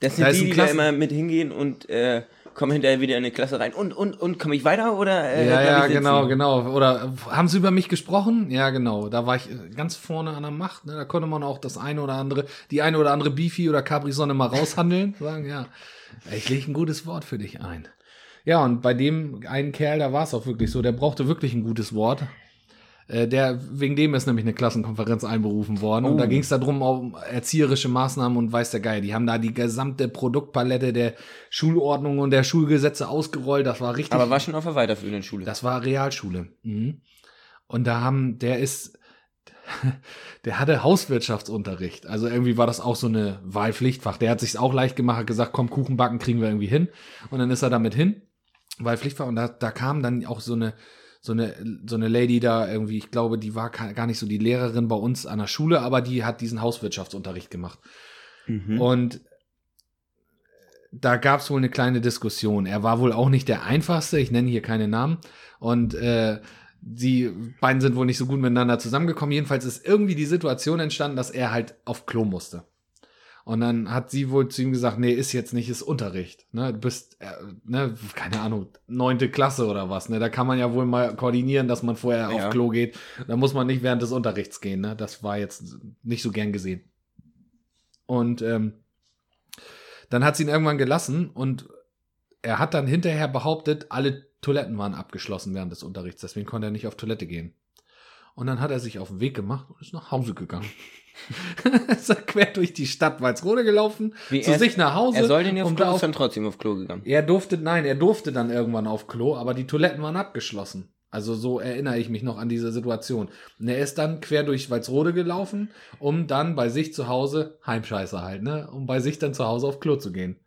Das Da sind ist die, die da immer mit hingehen und äh, kommen hinterher wieder in eine Klasse rein. Und, und, und, komme ich weiter oder äh, ja, ja, genau, genau. Oder haben sie über mich gesprochen? Ja, genau. Da war ich äh, ganz vorne an der Macht. Ne? Da konnte man auch das eine oder andere, die eine oder andere Beefy oder Capri-Sonne mal raushandeln. Sagen, ja, ich lege ein gutes Wort für dich ein. Ja, und bei dem einen Kerl, da war es auch wirklich so. Der brauchte wirklich ein gutes Wort. Äh, Der, wegen dem ist nämlich eine Klassenkonferenz einberufen worden. Und da Oh. ging es darum, um erzieherische Maßnahmen und weiß der Geil. Die haben da die gesamte Produktpalette der Schulordnung und der Schulgesetze ausgerollt. Das war richtig. Aber war schon auf der weiterführenden Schule. Das war Realschule. Mhm. Und da haben, der ist, der hatte Hauswirtschaftsunterricht. Also irgendwie war das auch so eine Wahlpflichtfach. Der hat sich auch leicht gemacht, hat gesagt, komm, Kuchen backen kriegen wir irgendwie hin. Und dann ist er damit hin. Wahlpflichtfach. Und da, da kam dann auch so eine, so eine, so eine Lady da irgendwie, ich glaube, die war gar nicht so die Lehrerin bei uns an der Schule, aber die hat diesen Hauswirtschaftsunterricht gemacht. Mhm. Und da gab es wohl eine kleine Diskussion. Er war wohl auch nicht der einfachste, ich nenne hier keine Namen. Und äh, die beiden sind wohl nicht so gut miteinander zusammengekommen. Jedenfalls ist irgendwie die Situation entstanden, dass er halt auf Klo musste. Und dann hat sie wohl zu ihm gesagt, nee, ist jetzt nicht, ist Unterricht. Ne, du bist, äh, ne, keine Ahnung, neunte Klasse oder was. Ne, da kann man ja wohl mal koordinieren, dass man vorher Ja. auf Klo geht. Da muss man nicht während des Unterrichts gehen. Ne, das war jetzt nicht so gern gesehen. Und ähm, dann hat sie ihn irgendwann gelassen und er hat dann hinterher behauptet, alle Toiletten waren abgeschlossen während des Unterrichts, deswegen konnte er nicht auf Toilette gehen. Und dann hat er sich auf den Weg gemacht und ist nach Hause gegangen. ist er quer durch die Stadt Walsrode gelaufen, Wie zu er- sich nach Hause. er soll den auf um Klo, ist dann trotzdem auf Klo gegangen. er durfte, nein, er durfte dann irgendwann auf Klo, aber die Toiletten waren abgeschlossen. Also so erinnere ich mich noch an diese Situation. Und er ist dann quer durch Walsrode gelaufen, um dann bei sich zu Hause, Heimscheiße halt, ne, um bei sich dann zu Hause auf Klo zu gehen.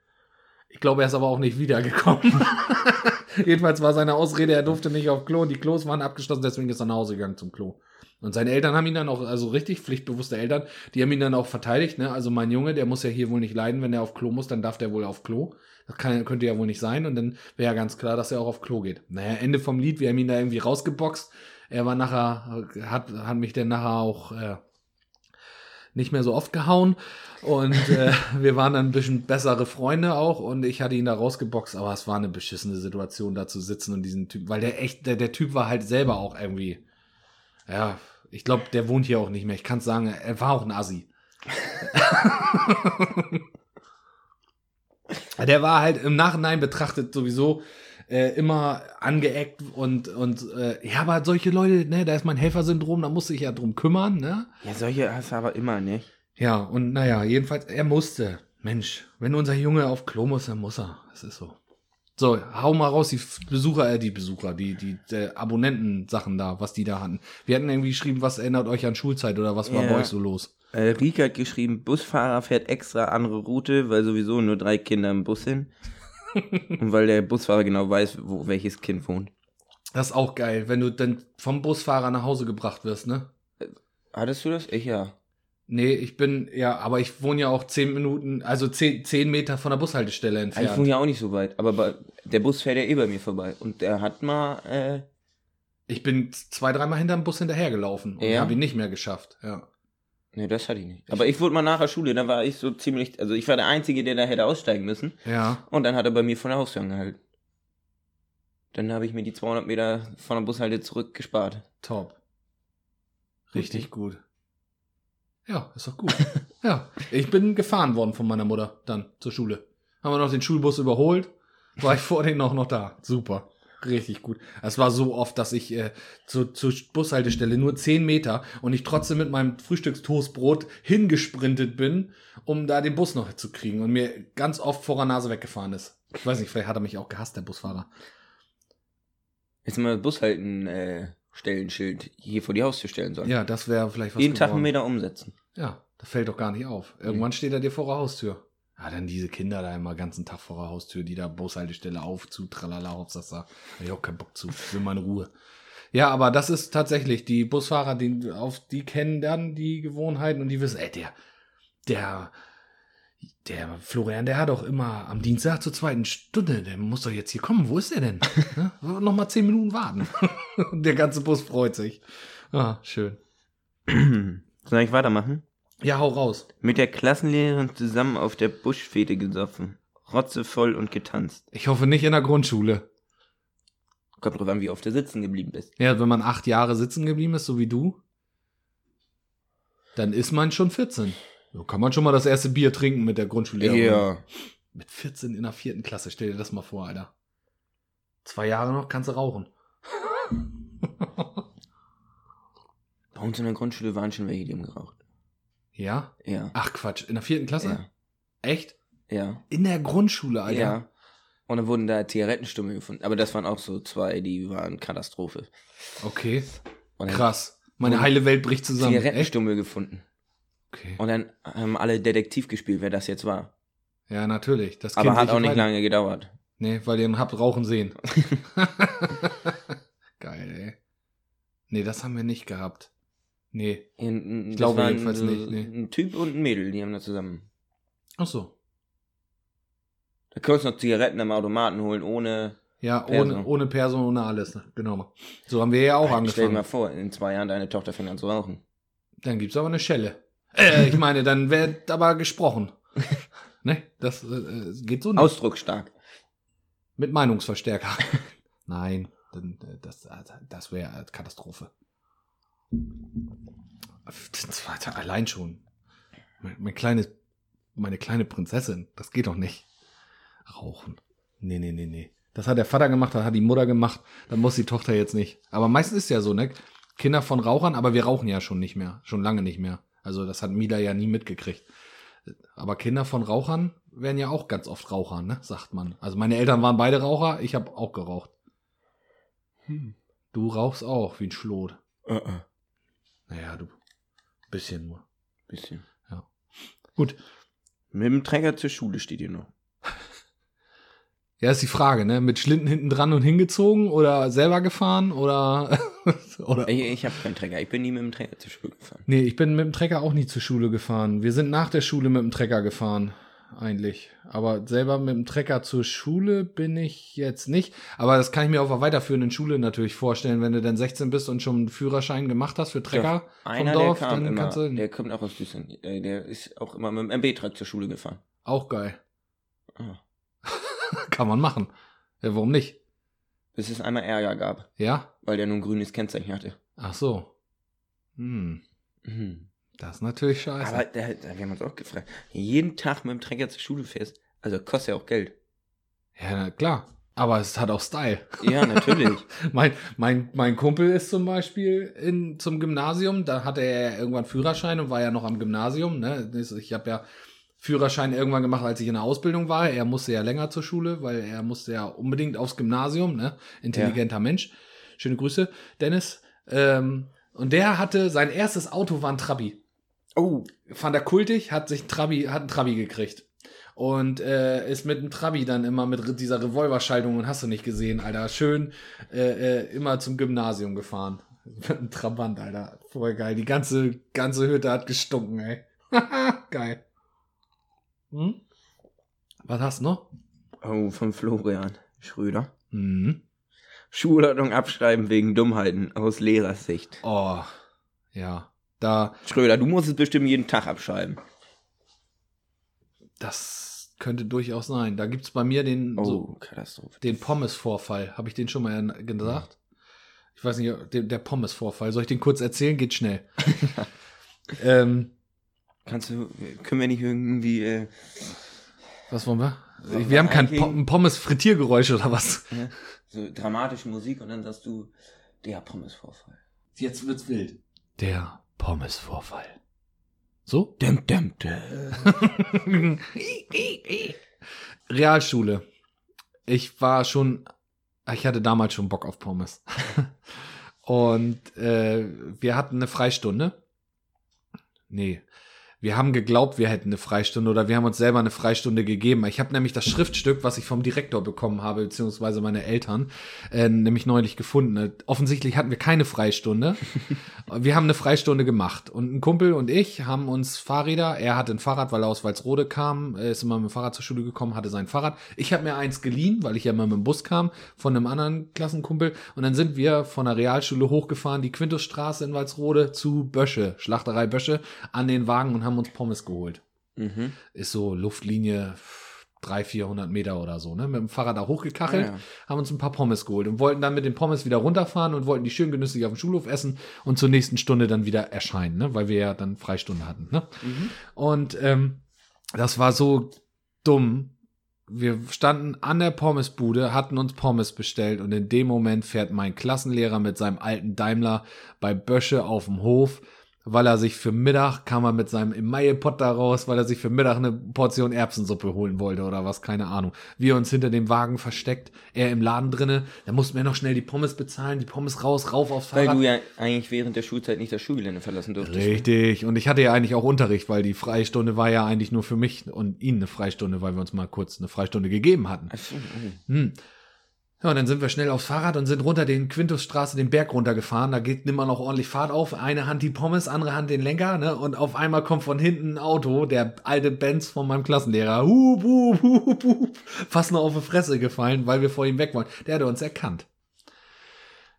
Ich glaube, er ist aber auch nicht wiedergekommen. Jedenfalls war seine Ausrede, er durfte nicht auf Klo und die Klos waren abgeschlossen, deswegen ist er nach Hause gegangen zum Klo. Und seine Eltern haben ihn dann auch, also richtig pflichtbewusste Eltern, die haben ihn dann auch verteidigt, ne? Also mein Junge, der muss ja hier wohl nicht leiden, wenn er auf Klo muss, dann darf der wohl auf Klo. Das kann, könnte ja wohl nicht sein. Und dann wäre ja ganz klar, dass er auch auf Klo geht. Naja, Ende vom Lied, wir haben ihn da irgendwie rausgeboxt. Er war nachher, hat, hat mich dann nachher auch äh, nicht mehr so oft gehauen. Und äh, wir waren dann ein bisschen bessere Freunde auch. Und ich hatte ihn da rausgeboxt, aber es war eine beschissene Situation, da zu sitzen und diesen Typ, weil der echt, der, der Typ war halt selber auch irgendwie, ja, ich glaube, der wohnt hier auch nicht mehr. Ich kann sagen, er war auch ein Assi. Der war halt im Nachhinein betrachtet sowieso äh, immer angeeckt und, und äh, ja, aber solche Leute, ne, da ist mein Helfersyndrom, da muss ich ja drum kümmern, ne? Ja, solche hast du aber immer, ne? Ja, und naja, jedenfalls, er musste. Mensch, wenn unser Junge auf Klo muss, dann muss er. Das ist so. So, hau mal raus, die Besucher, äh, die Besucher, die, die, die Abonnenten-Sachen da, was die da hatten. Wir hatten irgendwie geschrieben, was erinnert euch an Schulzeit oder was war Ja. bei euch so los? Äh, Rika hat geschrieben, Busfahrer fährt extra andere Route, weil sowieso nur drei Kinder im Bus sind. Und weil der Busfahrer genau weiß, wo welches Kind wohnt. Das ist auch geil, wenn du dann vom Busfahrer nach Hause gebracht wirst, ne? Hattest du das? Ich ja. Nee, ich bin, ja, aber ich wohne ja auch zehn Minuten, also zehn, zehn Meter von der Bushaltestelle Ja, entfernt. Ich wohne ja auch nicht so weit, aber bei, der Bus fährt ja eh bei mir vorbei. Und der hat mal, äh, Ich bin zwei, dreimal hinterm Bus hinterhergelaufen und Ja? habe ihn nicht mehr geschafft, ja. nee, das hatte ich nicht. Aber ich wurde mal nach der Schule, da war ich so ziemlich, also ich war der Einzige, der da hätte aussteigen müssen. Ja, Und dann hat er bei mir von der Haustür angehalten. Dann habe ich mir die 200 Meter von der Bushalte zurückgespart. top. Richtig gut. Ja, ist doch gut. ja, ich bin gefahren worden von meiner Mutter dann zur Schule. Haben wir noch den Schulbus überholt, war ich vor denen auch noch da. Super. Richtig gut. Es war so oft, dass ich äh, zu, zur Bushaltestelle nur 10 Meter und ich trotzdem mit meinem Frühstückstoastbrot hingesprintet bin, um da den Bus noch zu kriegen und mir ganz oft vor der Nase weggefahren ist. Ich weiß nicht, vielleicht hat er mich auch gehasst, der Busfahrer. Jetzt mal das Bushalten, äh, Stellenschild hier vor die Haustür stellen sollen. Ja, das wäre vielleicht was Jeden Tag einen geworden. Meter umsetzen. Ja, das fällt doch gar nicht auf. Irgendwann steht er dir vor der Haustür. Ja, dann diese Kinder da immer ganzen Tag vor der Haustür, die da Bushaltestelle auf, zu, tralala, Hauptsache. Hab ich auch keinen Bock zu. Ich will meine Ruhe. Ja, aber das ist tatsächlich, die Busfahrer, die, auf, die kennen dann die Gewohnheiten und die wissen, ey, der, der, der Florian, der hat doch immer am Dienstag zur zweiten Stunde, der muss doch jetzt hier kommen. Wo ist er denn? Ne? Noch mal zehn Minuten warten. Und der ganze Bus freut sich. Ah, schön. Soll ich weitermachen? Ja, hau raus. Mit der Klassenlehrerin zusammen auf der Buschfete gesoffen. Rotzevoll und getanzt. Ich hoffe nicht in der Grundschule. Kommt drauf an, wie oft du sitzen geblieben bist. Ja, wenn man acht Jahre sitzen geblieben ist, so wie du, dann ist man schon 14. So kann man schon mal das erste Bier trinken mit der Grundschullehrerin. Mit 14 in der vierten Klasse, stell dir das mal vor, Alter. Zwei Jahre noch kannst du rauchen. Bei uns in der Grundschule waren schon welche, die haben geraucht. ja? Ja. Ach Quatsch, in der vierten Klasse? Ja. Echt? Ja. In der Grundschule, Alter? Ja. Und dann wurden da Zigarettenstummel gefunden. Aber das waren auch so zwei, die waren Katastrophe. Okay, krass. Meine heile Welt bricht zusammen. Echt? Zigarettenstummel gefunden. Okay. Und dann haben alle Detektiv gespielt, wer das jetzt war. Ja, natürlich. Das Aber hat auch nicht lange gedauert. Nee, weil ihr ihn habt rauchen sehen. Geil, ey. Nee, das haben wir nicht gehabt. Nee. Ich glaube jedenfalls nicht, nee. Ein Typ und ein Mädel, die haben da zusammen. Ach so. Da konntest du noch Zigaretten am Automaten holen, ohne. Ja, Perso. ohne, ohne Perso, ohne alles. ne? Genau. So haben wir ja auch Stell dir angefangen. mal vor, in zwei Jahren deine Tochter fängt an zu rauchen. Dann gibt's aber eine Schelle. Äh, ich meine, dann wird aber gesprochen. ne? Das äh, geht so nicht. Ausdrucksstark. Mit Meinungsverstärker. Nein, äh, das, das wäre Katastrophe. Das war allein schon. Mein, mein kleines, meine kleine Prinzessin, das geht doch nicht. Rauchen. Nee, nee, nee, nee. Das hat der Vater gemacht, das hat die Mutter gemacht, dann muss die Tochter jetzt nicht. Aber meistens ist ja so, ne? Kinder von Rauchern, aber wir rauchen ja schon nicht mehr. Schon lange nicht mehr. Also das hat Mila ja nie mitgekriegt. Aber Kinder von Rauchern werden ja auch ganz oft Raucher, ne? Sagt man. Also meine Eltern waren beide Raucher, ich habe auch geraucht. Hm. Du rauchst auch wie ein Schlot. Uh -uh. Naja, du. Bisschen nur. Bisschen. Gut. Mit dem Träger zur Schule steht hier noch. Ja, ist die Frage, ne? Mit Schlitten hinten dran und hingezogen oder selber gefahren oder. oder Ich, ich habe keinen Träger. Ich bin nie mit dem Träger zur Schule gefahren. nee, ich bin mit dem Trecker auch nie zur Schule gefahren. Wir sind nach der Schule mit dem Trecker gefahren. Eigentlich. Aber selber mit dem Trecker zur Schule bin ich jetzt nicht. Aber das kann ich mir auf einer weiterführenden Schule natürlich vorstellen, wenn du dann 16 bist und schon einen Führerschein gemacht hast für Trecker Einer, vom Dorf, dann immer, kannst du. der kommt auch aus Düsseldorf. Äh, Der ist auch immer mit dem MB-Truck zur Schule gefahren. Auch geil. Ah. Kann man machen. Ja, warum nicht? Bis es einmal Ärger gab, Ja? weil der nur ein grünes Kennzeichen hatte. Ach so. Hm. Mhm. Das ist natürlich scheiße. Aber da, da, wir haben uns auch gefragt, jeden Tag mit dem Träger zur Schule fährst, also kostet ja auch Geld. ja, na, klar. Aber es hat auch Style. Ja, natürlich. Mein, mein, mein Kumpel ist zum Beispiel in, zum Gymnasium, da hatte er ja irgendwann Führerschein und war ja noch am Gymnasium. Ne? Ich habe ja Führerschein irgendwann gemacht, als ich in der Ausbildung war. Er musste ja länger zur Schule, weil er musste ja unbedingt aufs Gymnasium. Ne? Intelligenter Mensch. Schöne Grüße, Dennis. Ähm, und der hatte, sein erstes Auto war ein Trabi. Oh, Fand er kultig, hat sich ein Trabi, hat einen Trabi gekriegt. Und äh, ist mit dem Trabi dann immer mit dieser Revolverschaltung und hast du nicht gesehen, Alter. Schön äh, äh, immer zum Gymnasium gefahren. Mit einem Trabant, Alter. Voll geil. Die ganze, ganze Hütte hat gestunken, ey. geil. Hm? Was hast du noch? oh, von Florian Schröder. Mhm. Schulordnung abschreiben wegen Dummheiten aus Lehrersicht. Oh, ja. Da, Schröder, du musst es bestimmt jeden Tag abschreiben. das könnte durchaus sein. Da gibt's bei mir den, Oh, so, Katastrophe. den Pommes-Vorfall. Habe ich den schon mal gesagt? Ich weiß nicht, der, der Pommes-Vorfall. Soll ich den kurz erzählen? Geht schnell. ähm, Kannst du, können wir nicht irgendwie, äh, was wollen wir? Wollen Wir haben wir kein Pommes-Frittiergeräusch oder was? ne, so dramatische Musik und dann sagst du, der Pommesvorfall. Jetzt wird's wild. Der Pommes-Vorfall. So? Dum, dum, dum. Realschule. Ich war schon, ich hatte damals schon Bock auf Pommes. Und äh, wir hatten eine Freistunde. Nee. Wir haben geglaubt, wir hätten eine Freistunde oder wir haben uns selber eine Freistunde gegeben. Ich habe nämlich das Schriftstück, was ich vom Direktor bekommen habe, beziehungsweise meine Eltern, äh, nämlich neulich gefunden. Offensichtlich hatten wir keine Freistunde. wir haben eine Freistunde gemacht. Und ein Kumpel und ich haben uns Fahrräder, er hatte ein Fahrrad, weil er aus Walsrode kam, ist immer mit dem Fahrrad zur Schule gekommen, hatte sein Fahrrad. Ich habe mir eins geliehen, weil ich ja immer mit dem Bus kam, von einem anderen Klassenkumpel. Und dann sind wir von der Realschule hochgefahren, die Quintusstraße in Walsrode zu Bösche, Schlachterei Bösche, an den Wagen und haben uns Pommes geholt. Mhm. Ist so Luftlinie 300, 400 Meter oder so, ne? Mit dem Fahrrad da hochgekachelt, Ah, ja. haben uns ein paar Pommes geholt und wollten dann mit den Pommes wieder runterfahren und wollten die schön genüsslich auf dem Schulhof essen und zur nächsten Stunde dann wieder erscheinen, ne? Weil wir ja dann Freistunde hatten, ne? Mhm. Und ähm, das war so dumm. Wir standen an der Pommesbude, hatten uns Pommes bestellt und in dem Moment fährt mein Klassenlehrer mit seinem alten Daimler bei Bösche auf dem Hof, weil er sich für Mittag, kam er mit seinem Emaille-Pot da raus, weil er sich für Mittag eine Portion Erbsensuppe holen wollte oder was, keine Ahnung. Wir uns hinter dem Wagen versteckt, er im Laden drinne, da mussten wir noch schnell die Pommes bezahlen, die Pommes raus, rauf aufs Weil Fahrrad. du ja eigentlich während der Schulzeit nicht das Schulgelände verlassen durftest. Richtig. Und ich hatte ja eigentlich auch Unterricht, weil die Freistunde war ja eigentlich nur für mich und ihn eine Freistunde, weil wir uns mal kurz eine Freistunde gegeben hatten. Ach so, oh. Hm. Ja, und dann sind wir schnell aufs Fahrrad und sind runter den Quintusstraße den Berg runtergefahren. Da geht nimmer noch ordentlich Fahrt auf. Eine Hand die Pommes, andere Hand den Lenker, ne? Und auf einmal kommt von hinten ein Auto, der alte Benz von meinem Klassenlehrer. Hup, hup, hup, hup, fast nur auf die Fresse gefallen, weil wir vor ihm weg wollen. Der hatte uns erkannt.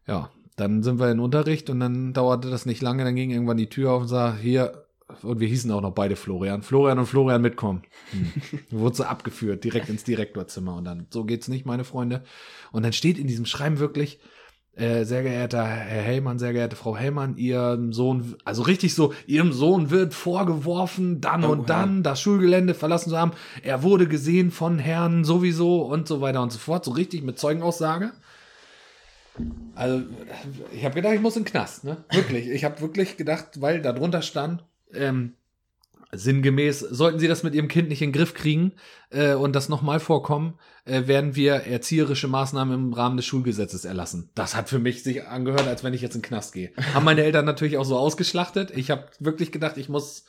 Ja, dann sind wir in Unterricht und dann dauerte das nicht lange. Dann ging irgendwann die Tür auf und sah, hier, und wir hießen auch noch beide Florian. Florian und Florian mitkommen. Hm. Wurde so abgeführt, direkt ins Direktorzimmer. Und dann, so geht's nicht, meine Freunde. Und dann steht in diesem Schreiben wirklich, äh, sehr geehrter Herr Hellmann, sehr geehrte Frau Hellmann, Ihrem Sohn, also richtig so, Ihrem Sohn wird vorgeworfen, dann Oha. und dann das Schulgelände verlassen zu haben. Er wurde gesehen von Herrn sowieso und so weiter und so fort. So richtig mit Zeugenaussage. Also, ich habe gedacht, ich muss in den Knast, ne? Wirklich. Ich habe wirklich gedacht, weil da drunter stand, ähm, sinngemäß, sollten Sie das mit Ihrem Kind nicht in den Griff kriegen äh, und das nochmal vorkommen, äh, werden wir erzieherische Maßnahmen im Rahmen des Schulgesetzes erlassen. Das hat für mich sich angehört, als wenn ich jetzt in den Knast gehe. Haben meine Eltern natürlich auch so ausgeschlachtet. Ich habe wirklich gedacht, ich muss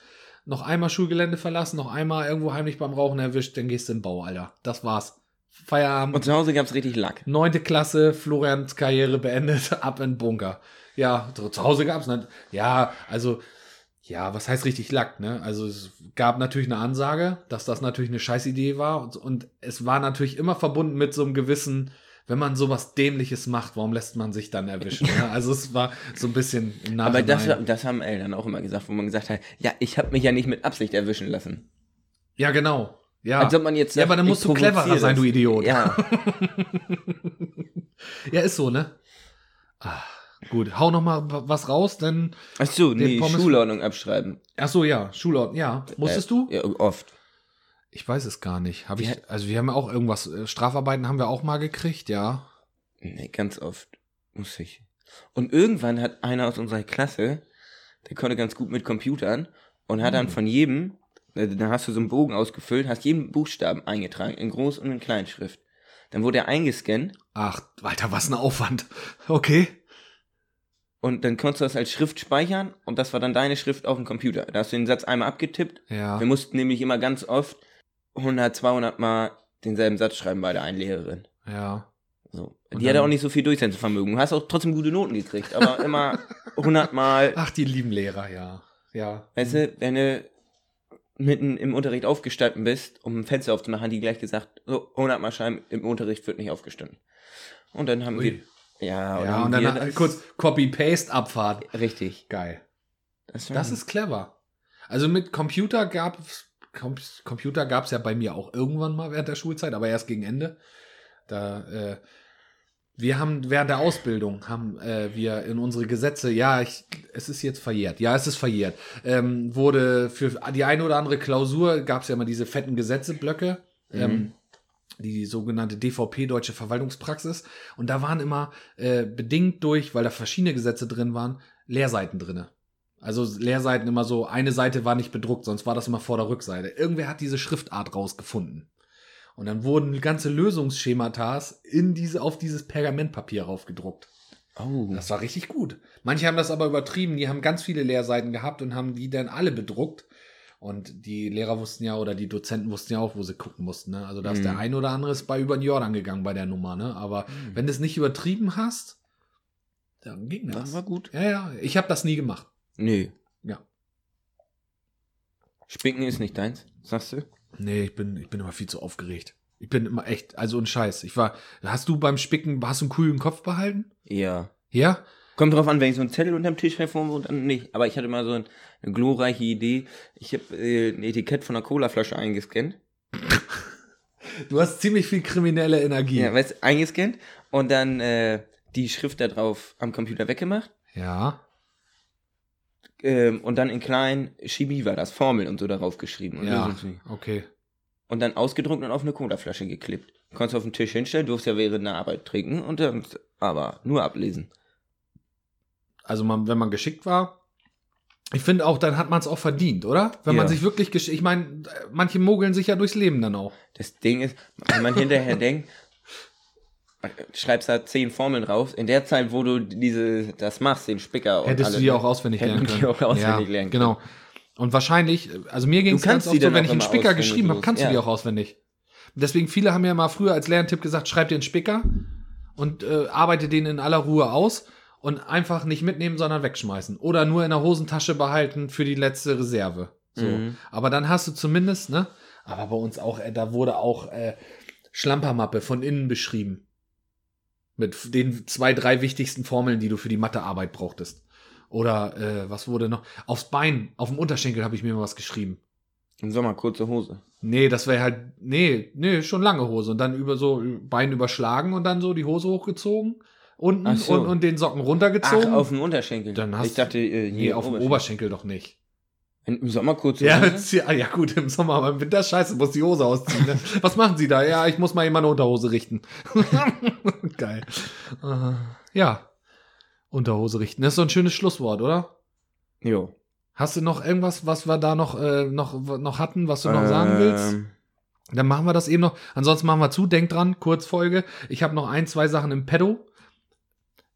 noch einmal Schulgelände verlassen, noch einmal irgendwo heimlich beim Rauchen erwischt, dann gehst du in den Bau, Alter. Das war's. Feierabend. Und zu Hause gab's richtig Lack. Neunte Klasse, Florians Karriere beendet, ab in den Bunker. Ja, zu zu Hause gab's nicht. Ja, also, ja, was heißt richtig Lack, ne? Also es gab natürlich eine Ansage, dass das natürlich eine Scheißidee war. Und, und es war natürlich immer verbunden mit so einem gewissen, wenn man sowas Dämliches macht, warum lässt man sich dann erwischen? Ne? Also es war so ein bisschen im Aber das, Nachhinein. das haben Eltern auch immer gesagt, wo man gesagt hat, ja, ich habe mich ja nicht mit Absicht erwischen lassen. ja, genau. Ja. Als ob man jetzt Ja, sagt, aber dann ich musst du cleverer sein, du Idiot. Ja, ja, ist so, ne? Ah, gut, hau noch mal was raus, denn ach so, nee, Pommes- Schulordnung abschreiben. Ach so, ja, Schulort, ja. Musstest Äh, du? Ja, oft. Ich weiß es gar nicht. Hab Ja. ich, also wir haben ja auch irgendwas, äh, Strafarbeiten haben wir auch mal gekriegt, ja. Nee, ganz oft muss ich. Und irgendwann hat einer aus unserer Klasse, der konnte ganz gut mit Computern und hat dann Hm. von jedem, äh, dann hast du so einen Bogen ausgefüllt, hast jeden Buchstaben eingetragen, in Groß- und in Kleinschrift. Dann wurde er eingescannt Ach, Alter, was ein Aufwand. Okay. Und dann konntest du das als Schrift speichern und das war dann deine Schrift auf dem Computer. Da hast du den Satz einmal abgetippt. Ja. Wir mussten nämlich immer ganz oft 100, 200 Mal denselben Satz schreiben bei der einen Lehrerin. Ja. So. Und Die hatte auch nicht so viel Durchsetzungsvermögen. Du hast auch trotzdem gute Noten gekriegt, aber immer 100 Mal Ach, die lieben Lehrer, ja. Ja. Weißt du, wenn du mitten im Unterricht aufgestanden bist, um ein Fenster aufzumachen, hat die gleich gesagt, so 100 Mal schreiben, im Unterricht wird nicht aufgestanden. Und dann haben Ui. wir, ja, Ja, haben und dann das- kurz Copy-Paste-Abfahrt. richtig. Geil. Das, Das ist clever. Also mit Computer gab Com Computer gab es ja bei mir auch irgendwann mal während der Schulzeit, aber erst gegen Ende. Da äh, wir haben während der Ausbildung haben äh, wir in unsere Gesetze, ja, ich, es ist jetzt verjährt, ja, es ist verjährt, ähm, wurde für die eine oder andere Klausur gab es ja immer diese fetten Gesetzeblöcke. Ähm, Mhm. Die sogenannte DVP, Deutsche Verwaltungspraxis. Und da waren immer äh, bedingt durch, weil da verschiedene Gesetze drin waren, Leerseiten drinne. Also Leerseiten immer so, eine Seite war nicht bedruckt, sonst war das immer vor der Rückseite. Irgendwer hat diese Schriftart rausgefunden. Und dann wurden ganze Lösungsschematas in diese, auf dieses Pergamentpapier raufgedruckt. oh, Das war richtig gut. Manche haben das aber übertrieben, die haben ganz viele Leerseiten gehabt und haben die dann alle bedruckt. Und die Lehrer wussten ja, oder die Dozenten wussten ja auch, wo sie gucken mussten. Ne? Also da ist Mhm. der ein oder andere ist bei über den Jordan gegangen bei der Nummer. Ne? Aber Mhm. wenn du es nicht übertrieben hast, dann ging das. das war gut. Ja, ja, ich habe das nie gemacht. Nö. Ja. Spicken ist nicht deins, sagst du? Nee, ich bin, ich bin immer viel zu aufgeregt. Ich bin immer echt, also ein Scheiß. Ich war, hast du beim Spicken, hast du einen coolen Kopf behalten? Ja. Ja? Kommt drauf an, wenn ich so einen Zettel unterm Tisch hervorhole, dann nicht. Aber ich hatte mal so ein, eine glorreiche Idee. Ich habe äh, ein Etikett von einer Colaflasche eingescannt. Du hast ziemlich viel kriminelle Energie. Ja, weißt du, eingescannt und dann äh, die Schrift da drauf am Computer weggemacht. ja. Ähm, und dann in klein Chemie war das, Formeln und so darauf geschrieben. Und, Ja, okay. und dann ausgedruckt und auf eine Colaflasche geklippt. Konntest du auf den Tisch hinstellen, durfst ja während der Arbeit trinken und dann aber nur ablesen. Also man, wenn man geschickt war, ich finde auch, dann hat man es auch verdient, oder? Wenn man Ja. sich wirklich geschickt, ich meine, manche mogeln sich ja durchs Leben dann auch. Das Ding ist, wenn man hinterher denkt, schreibst da zehn Formeln drauf, in der Zeit, wo du diese, das machst, den Spicker und Hättest alles, du die auch auswendig lernen die können. auch auswendig ja, lernen Genau. Und wahrscheinlich, also mir ging es Du ganz oft die so, wenn ich einen Spicker geschrieben habe, kannst du Ja. die auch auswendig. Deswegen, viele haben ja mal früher als Lerntipp gesagt, schreib dir einen Spicker und äh, arbeite den in aller Ruhe aus und einfach nicht mitnehmen, sondern wegschmeißen. Oder nur in der Hosentasche behalten für die letzte Reserve. So. Mhm. Aber dann hast du zumindest, ne? Aber bei uns auch, äh, da wurde auch äh, Schlampermappe von innen beschrieben. Mit den zwei, drei wichtigsten Formeln, die du für die Mathearbeit brauchtest. Oder äh, was wurde noch? Aufs Bein, auf dem Unterschenkel habe ich mir mal was geschrieben. Im Sommer kurze Hose. Nee, das wäre halt, nee, nee, schon lange Hose. Und dann über so Bein überschlagen und dann so die Hose hochgezogen. Unten Ach so. und, und den Socken Ach, runtergezogen. auf dem Unterschenkel. Dann hast ich dachte, äh, nee, hier auf dem Oberschenkel. Doch nicht. Im Sommer kurze Ja, Hose? jetzt- ja, ja, gut, im Sommer, aber im Winter scheiße, muss die Hose ausziehen. Ne? Was machen Sie da? Ja, ich muss mal meine Unterhose richten. Geil. Äh, ja, Unterhose richten. Das ist so ein schönes Schlusswort, oder? Jo. Hast du noch irgendwas, was wir da noch, äh, noch, noch hatten, was du noch sagen willst? Ähm, Dann machen wir das eben noch. Ansonsten machen wir zu. Denk dran, Kurzfolge. Ich habe noch ein, zwei Sachen im Pedo.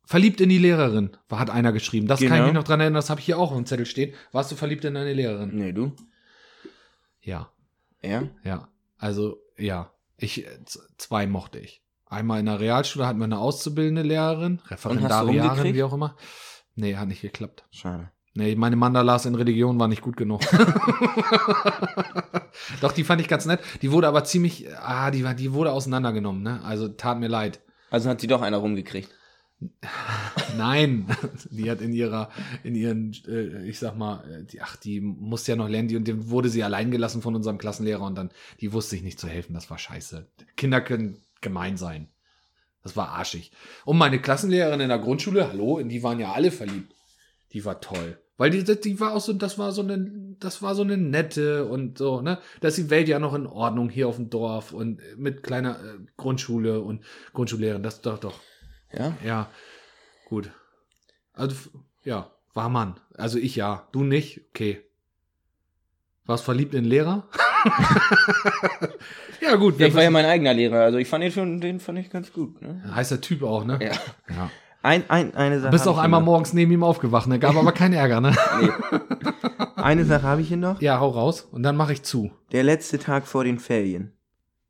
Verliebt in die Lehrerin, hat einer geschrieben. Das kann ich Genau. mich noch dran erinnern, das habe ich hier auch auf dem Zettel stehen. Warst du verliebt in deine Lehrerin? Nee, du? Ja. Ja? Ja, also ja, ich äh, z- zwei mochte ich. Einmal in der Realschule hatten wir eine auszubildende Lehrerin, Referendariarin, rumgekriegt? wie auch immer. Nee, hat nicht geklappt. Schade. Nee, meine Mandalas in Religion war nicht gut genug. Doch, die fand ich ganz nett. Die wurde aber ziemlich, ah, die, war- die wurde auseinandergenommen, ne? Also tat mir leid. Also hat sie doch einer rumgekriegt. Nein, die hat in ihrer, in ihren, äh, ich sag mal, äh, die, ach, die musste ja noch lernen, die, und dem wurde sie allein gelassen von unserem Klassenlehrer und dann, die wusste sich nicht zu helfen, das war scheiße. Kinder können gemein sein. Das war arschig. Und meine Klassenlehrerin in der Grundschule, hallo, in die waren ja alle verliebt. Die war toll. Weil die, die war auch so, das war so eine das war so eine nette und so, ne? Da ist die Welt ja noch in Ordnung hier auf dem Dorf und mit kleiner äh, Grundschule und Grundschullehrerin, das doch, doch. Ja? Ja, gut. Also, ja, war Mann. Also ich ja, du nicht, okay. Warst verliebt in Lehrer? ja, gut. ja ich war ja mein eigener Lehrer, also ich fand den schon, den fand ich ganz gut. Ne? Heißer Typ auch, ne? Ja. ja. Ein, ein, eine Sache. Bist hab auch einmal noch. morgens neben ihm aufgewacht, ne? Gab aber keinen Ärger, ne? Nee. Eine Sache habe ich hier noch. Ja, hau raus und dann mache ich zu. Der letzte Tag vor den Ferien.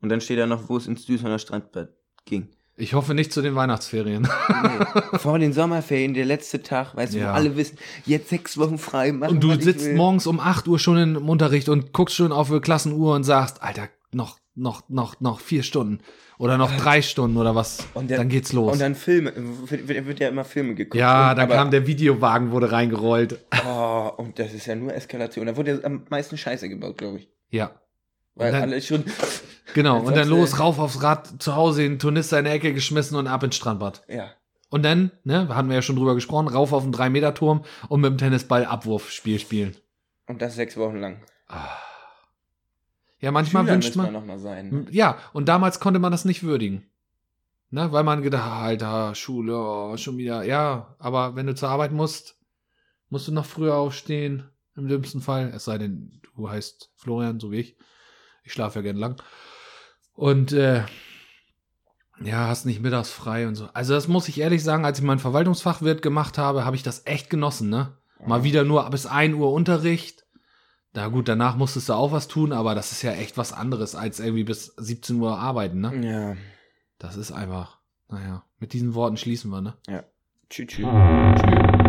Und dann steht da noch, wo es ins Düsseldorfer Strandbad ging. Ich hoffe nicht zu den Weihnachtsferien. Nee. vor den Sommerferien, der letzte Tag, weißt du, Ja. wo alle wissen, jetzt sechs Wochen frei machen. Und du sitzt morgens um 8 Uhr schon im Unterricht und guckst schon auf die Klassenuhr und sagst, Alter, noch, noch, noch, noch vier Stunden oder noch drei Stunden oder was. Und dann- dann geht's los. Und dann Filme, wird, wird ja immer Filme geguckt. ja, und, dann kam der Videowagen, wurde reingerollt. Oh, und das ist ja nur Eskalation. Da wurde ja am meisten Scheiße gebaut, glaube ich. Ja, Weil dann- alle schon. Genau. Und dann los, rauf aufs Rad, zu Hause in Tornister in der Ecke geschmissen und ab ins Strandbad. Ja. Und dann, ne, hatten wir ja schon drüber gesprochen, rauf auf den 3-Meter-Turm und mit dem Tennisball Abwurfspiel spielen. Und das sechs Wochen lang. Ja, manchmal Schüler wünscht man. noch mal sein. ne? Ja, und damals konnte man das nicht würdigen. Ne, weil man gedacht, hat, Alter, Schule, oh, schon wieder. Ja, aber wenn du zur Arbeit musst, musst du noch früher aufstehen. Im dümmsten Fall. Es sei denn, du heißt Florian, so wie ich. Ich schlafe ja gern lang. Und äh, ja, hast nicht mittags frei und so. Also das muss ich ehrlich sagen, als ich meinen Verwaltungsfachwirt gemacht habe, habe ich das echt genossen, ne? Mal wieder nur bis 1 Uhr Unterricht. Na gut, danach musstest du auch was tun, aber das ist ja echt was anderes als irgendwie bis 17 Uhr arbeiten, ne? Ja. Das ist einfach, naja, mit diesen Worten schließen wir, ne? Tschüss. tschüss. Tschüss.